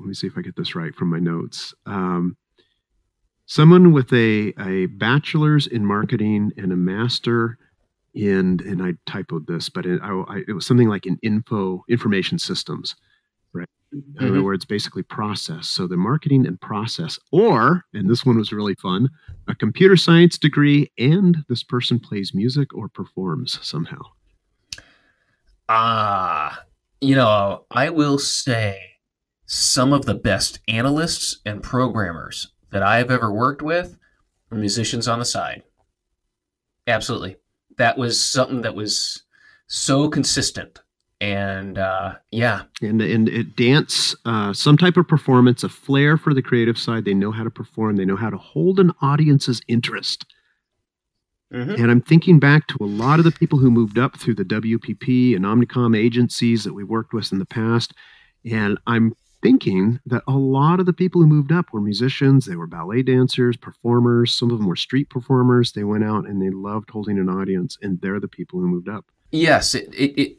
let me see if I get this right from my notes. Um, someone with a, a bachelor's in marketing and a master in, and I typoed this, but it, I, I, it was something like in info information systems, right? In other Mhm. words, basically process. So the marketing and process, or, and this one was really fun, a computer science degree, and this person plays music or performs somehow. Ah, you know, I will say some of the best analysts and programmers that I have ever worked with are musicians on the side. Absolutely. That was something that was so consistent. And uh, yeah, and and it dance uh, some type of performance a flair for the creative side they know how to perform they know how to hold an audience's interest Mhm. and i'm thinking back to a lot of the people who moved up through the wpp and omnicom agencies that we worked with in the past and i'm thinking that a lot of the people who moved up were musicians they were ballet dancers performers some of them were street performers they went out and they loved holding an audience and they're the people who moved up Yes, it, it,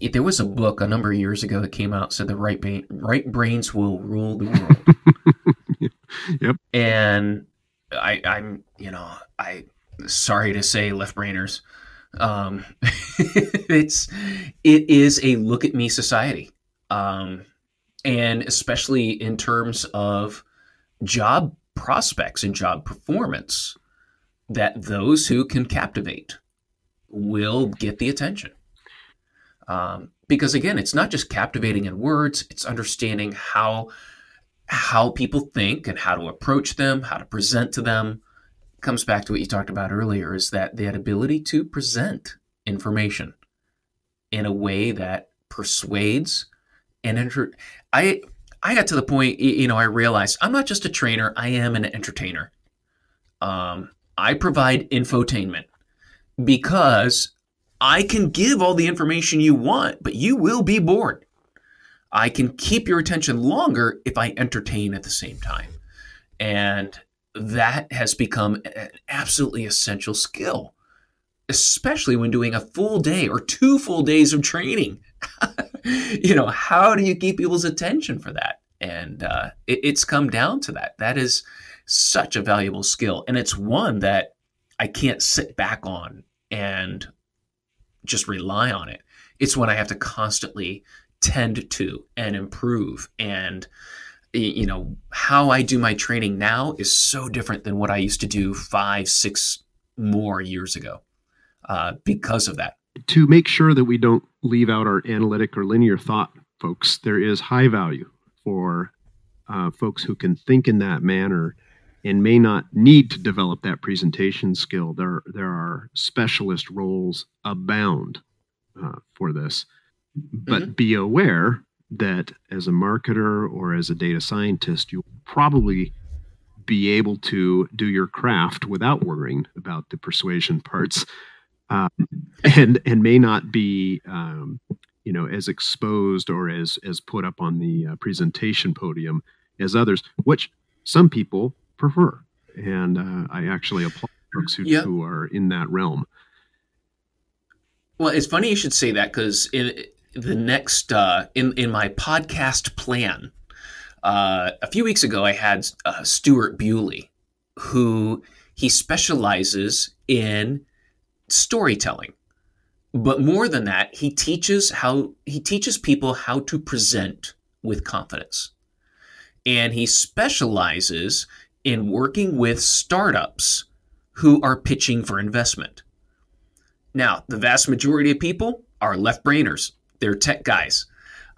it, there was a book a number of years ago that came out said the right brain, right brains will rule the world. Yep. And I, I'm, you know, I sorry to say, left brainers, um, it's it is a look at me society, um, and especially in terms of job prospects and job performance, that those who can captivate will get the attention. Um, because again, it's not just captivating in words; it's understanding how how people think and how to approach them, how to present to them. Comes back to what you talked about earlier: is that that ability to present information in a way that persuades and enter. I I got to the point, you know, I realized I'm not just a trainer; I am an entertainer. Um, I provide infotainment because I can give all the information you want, but you will be bored. I can keep your attention longer if I entertain at the same time. And that has become an absolutely essential skill, especially when doing a full day or two full days of training. you know, how do you keep people's attention for that? And uh, it, it's come down to that. That is such a valuable skill. And it's one that I can't sit back on and just rely on it. It's one I have to constantly tend to and improve. And, you know, how I do my training now is so different than what I used to do five, six more years ago uh, because of that. To make sure that we don't leave out our analytic or linear thought, folks, there is high value for uh, folks who can think in that manner and may not need to develop that presentation skill. There, there are specialist roles abound uh, for this. But mm-hmm. be aware that as a marketer or as a data scientist, you'll probably be able to do your craft without worrying about the persuasion parts, um, and and may not be um, you know as exposed or as as put up on the uh, presentation podium as others, which some people prefer. And uh, I actually applaud folks who, yep. who are in that realm. Well, it's funny you should say that because in the next uh, in in my podcast plan, uh, a few weeks ago, I had uh, Stuart Bewley, who he specializes in storytelling, but more than that, he teaches how he teaches people how to present with confidence, and he specializes in working with startups who are pitching for investment. Now, the vast majority of people are left brainers, they're tech guys.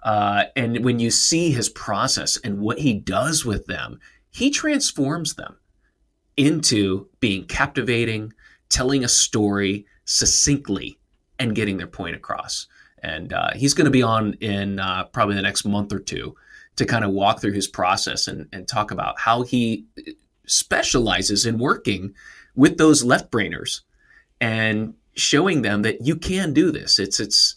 Uh, and when you see his process and what he does with them, he transforms them into being captivating, telling a story succinctly, and getting their point across. And uh, he's going to be on in uh, probably the next month or two to kind of walk through his process and, and talk about how he specializes in working with those left brainers and showing them that you can do this. It's it's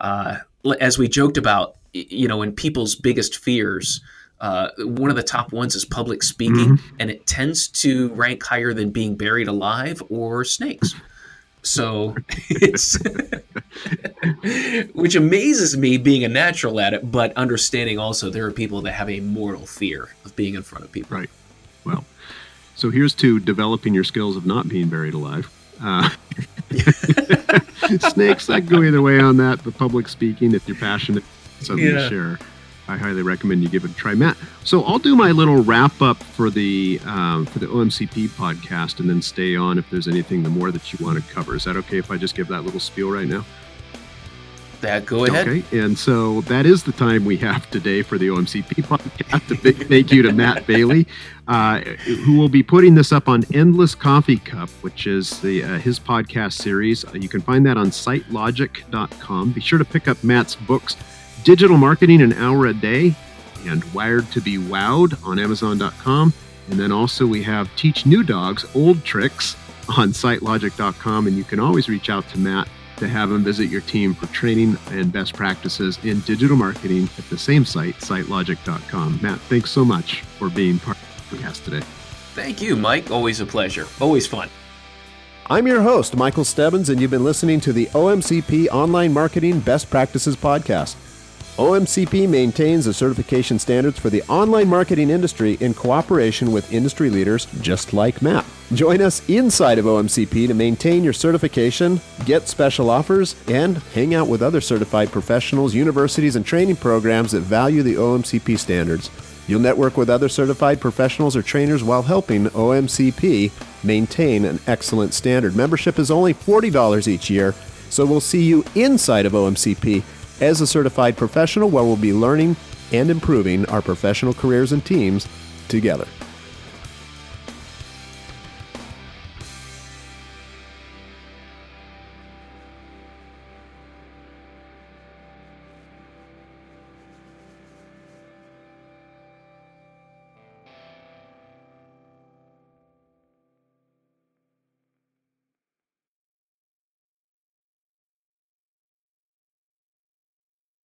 uh, as we joked about, you know, in people's biggest fears. Uh, one of the top ones is public speaking, mm-hmm. and it tends to rank higher than being buried alive or snakes. So it's which amazes me being a natural at it, but understanding also there are people that have a mortal fear of being in front of people. Right. Well, so here's to developing your skills of not being buried alive. Uh, snakes, I go either way on that. But public speaking, if you're passionate, something yeah. to share, I highly recommend you give it a try, Matt. So I'll do my little wrap up for the um, for the OMCP podcast, and then stay on if there's anything the more that you want to cover. Is that okay if I just give that little spiel right now? That go ahead. Okay, and so that is the time we have today for the OMCP podcast. A big thank you to Matt Bailey, uh, who will be putting this up on Endless Coffee Cup, which is the uh, his podcast series. Uh, you can find that on SiteLogic.com. Be sure to pick up Matt's books, Digital Marketing an Hour a Day, and Wired to Be Wowed on Amazon.com. And then also we have Teach New Dogs Old Tricks on SiteLogic.com, and you can always reach out to Matt to have him visit your team for training and best practices in digital marketing at the same site, sitelogic.com. Matt, thanks so much for being part of the podcast today. Thank you, Mike. Always a pleasure. Always fun. I'm your host, Michael Stebbins, and you've been listening to the OMCP Online Marketing Best Practices Podcast. OMCP maintains the certification standards for the online marketing industry in cooperation with industry leaders just like Matt. Join us inside of OMCP to maintain your certification, get special offers, and hang out with other certified professionals, universities, and training programs that value the OMCP standards. You'll network with other certified professionals or trainers while helping OMCP maintain an excellent standard. Membership is only $40 each year, so we'll see you inside of OMCP as a certified professional where we'll be learning and improving our professional careers and teams together.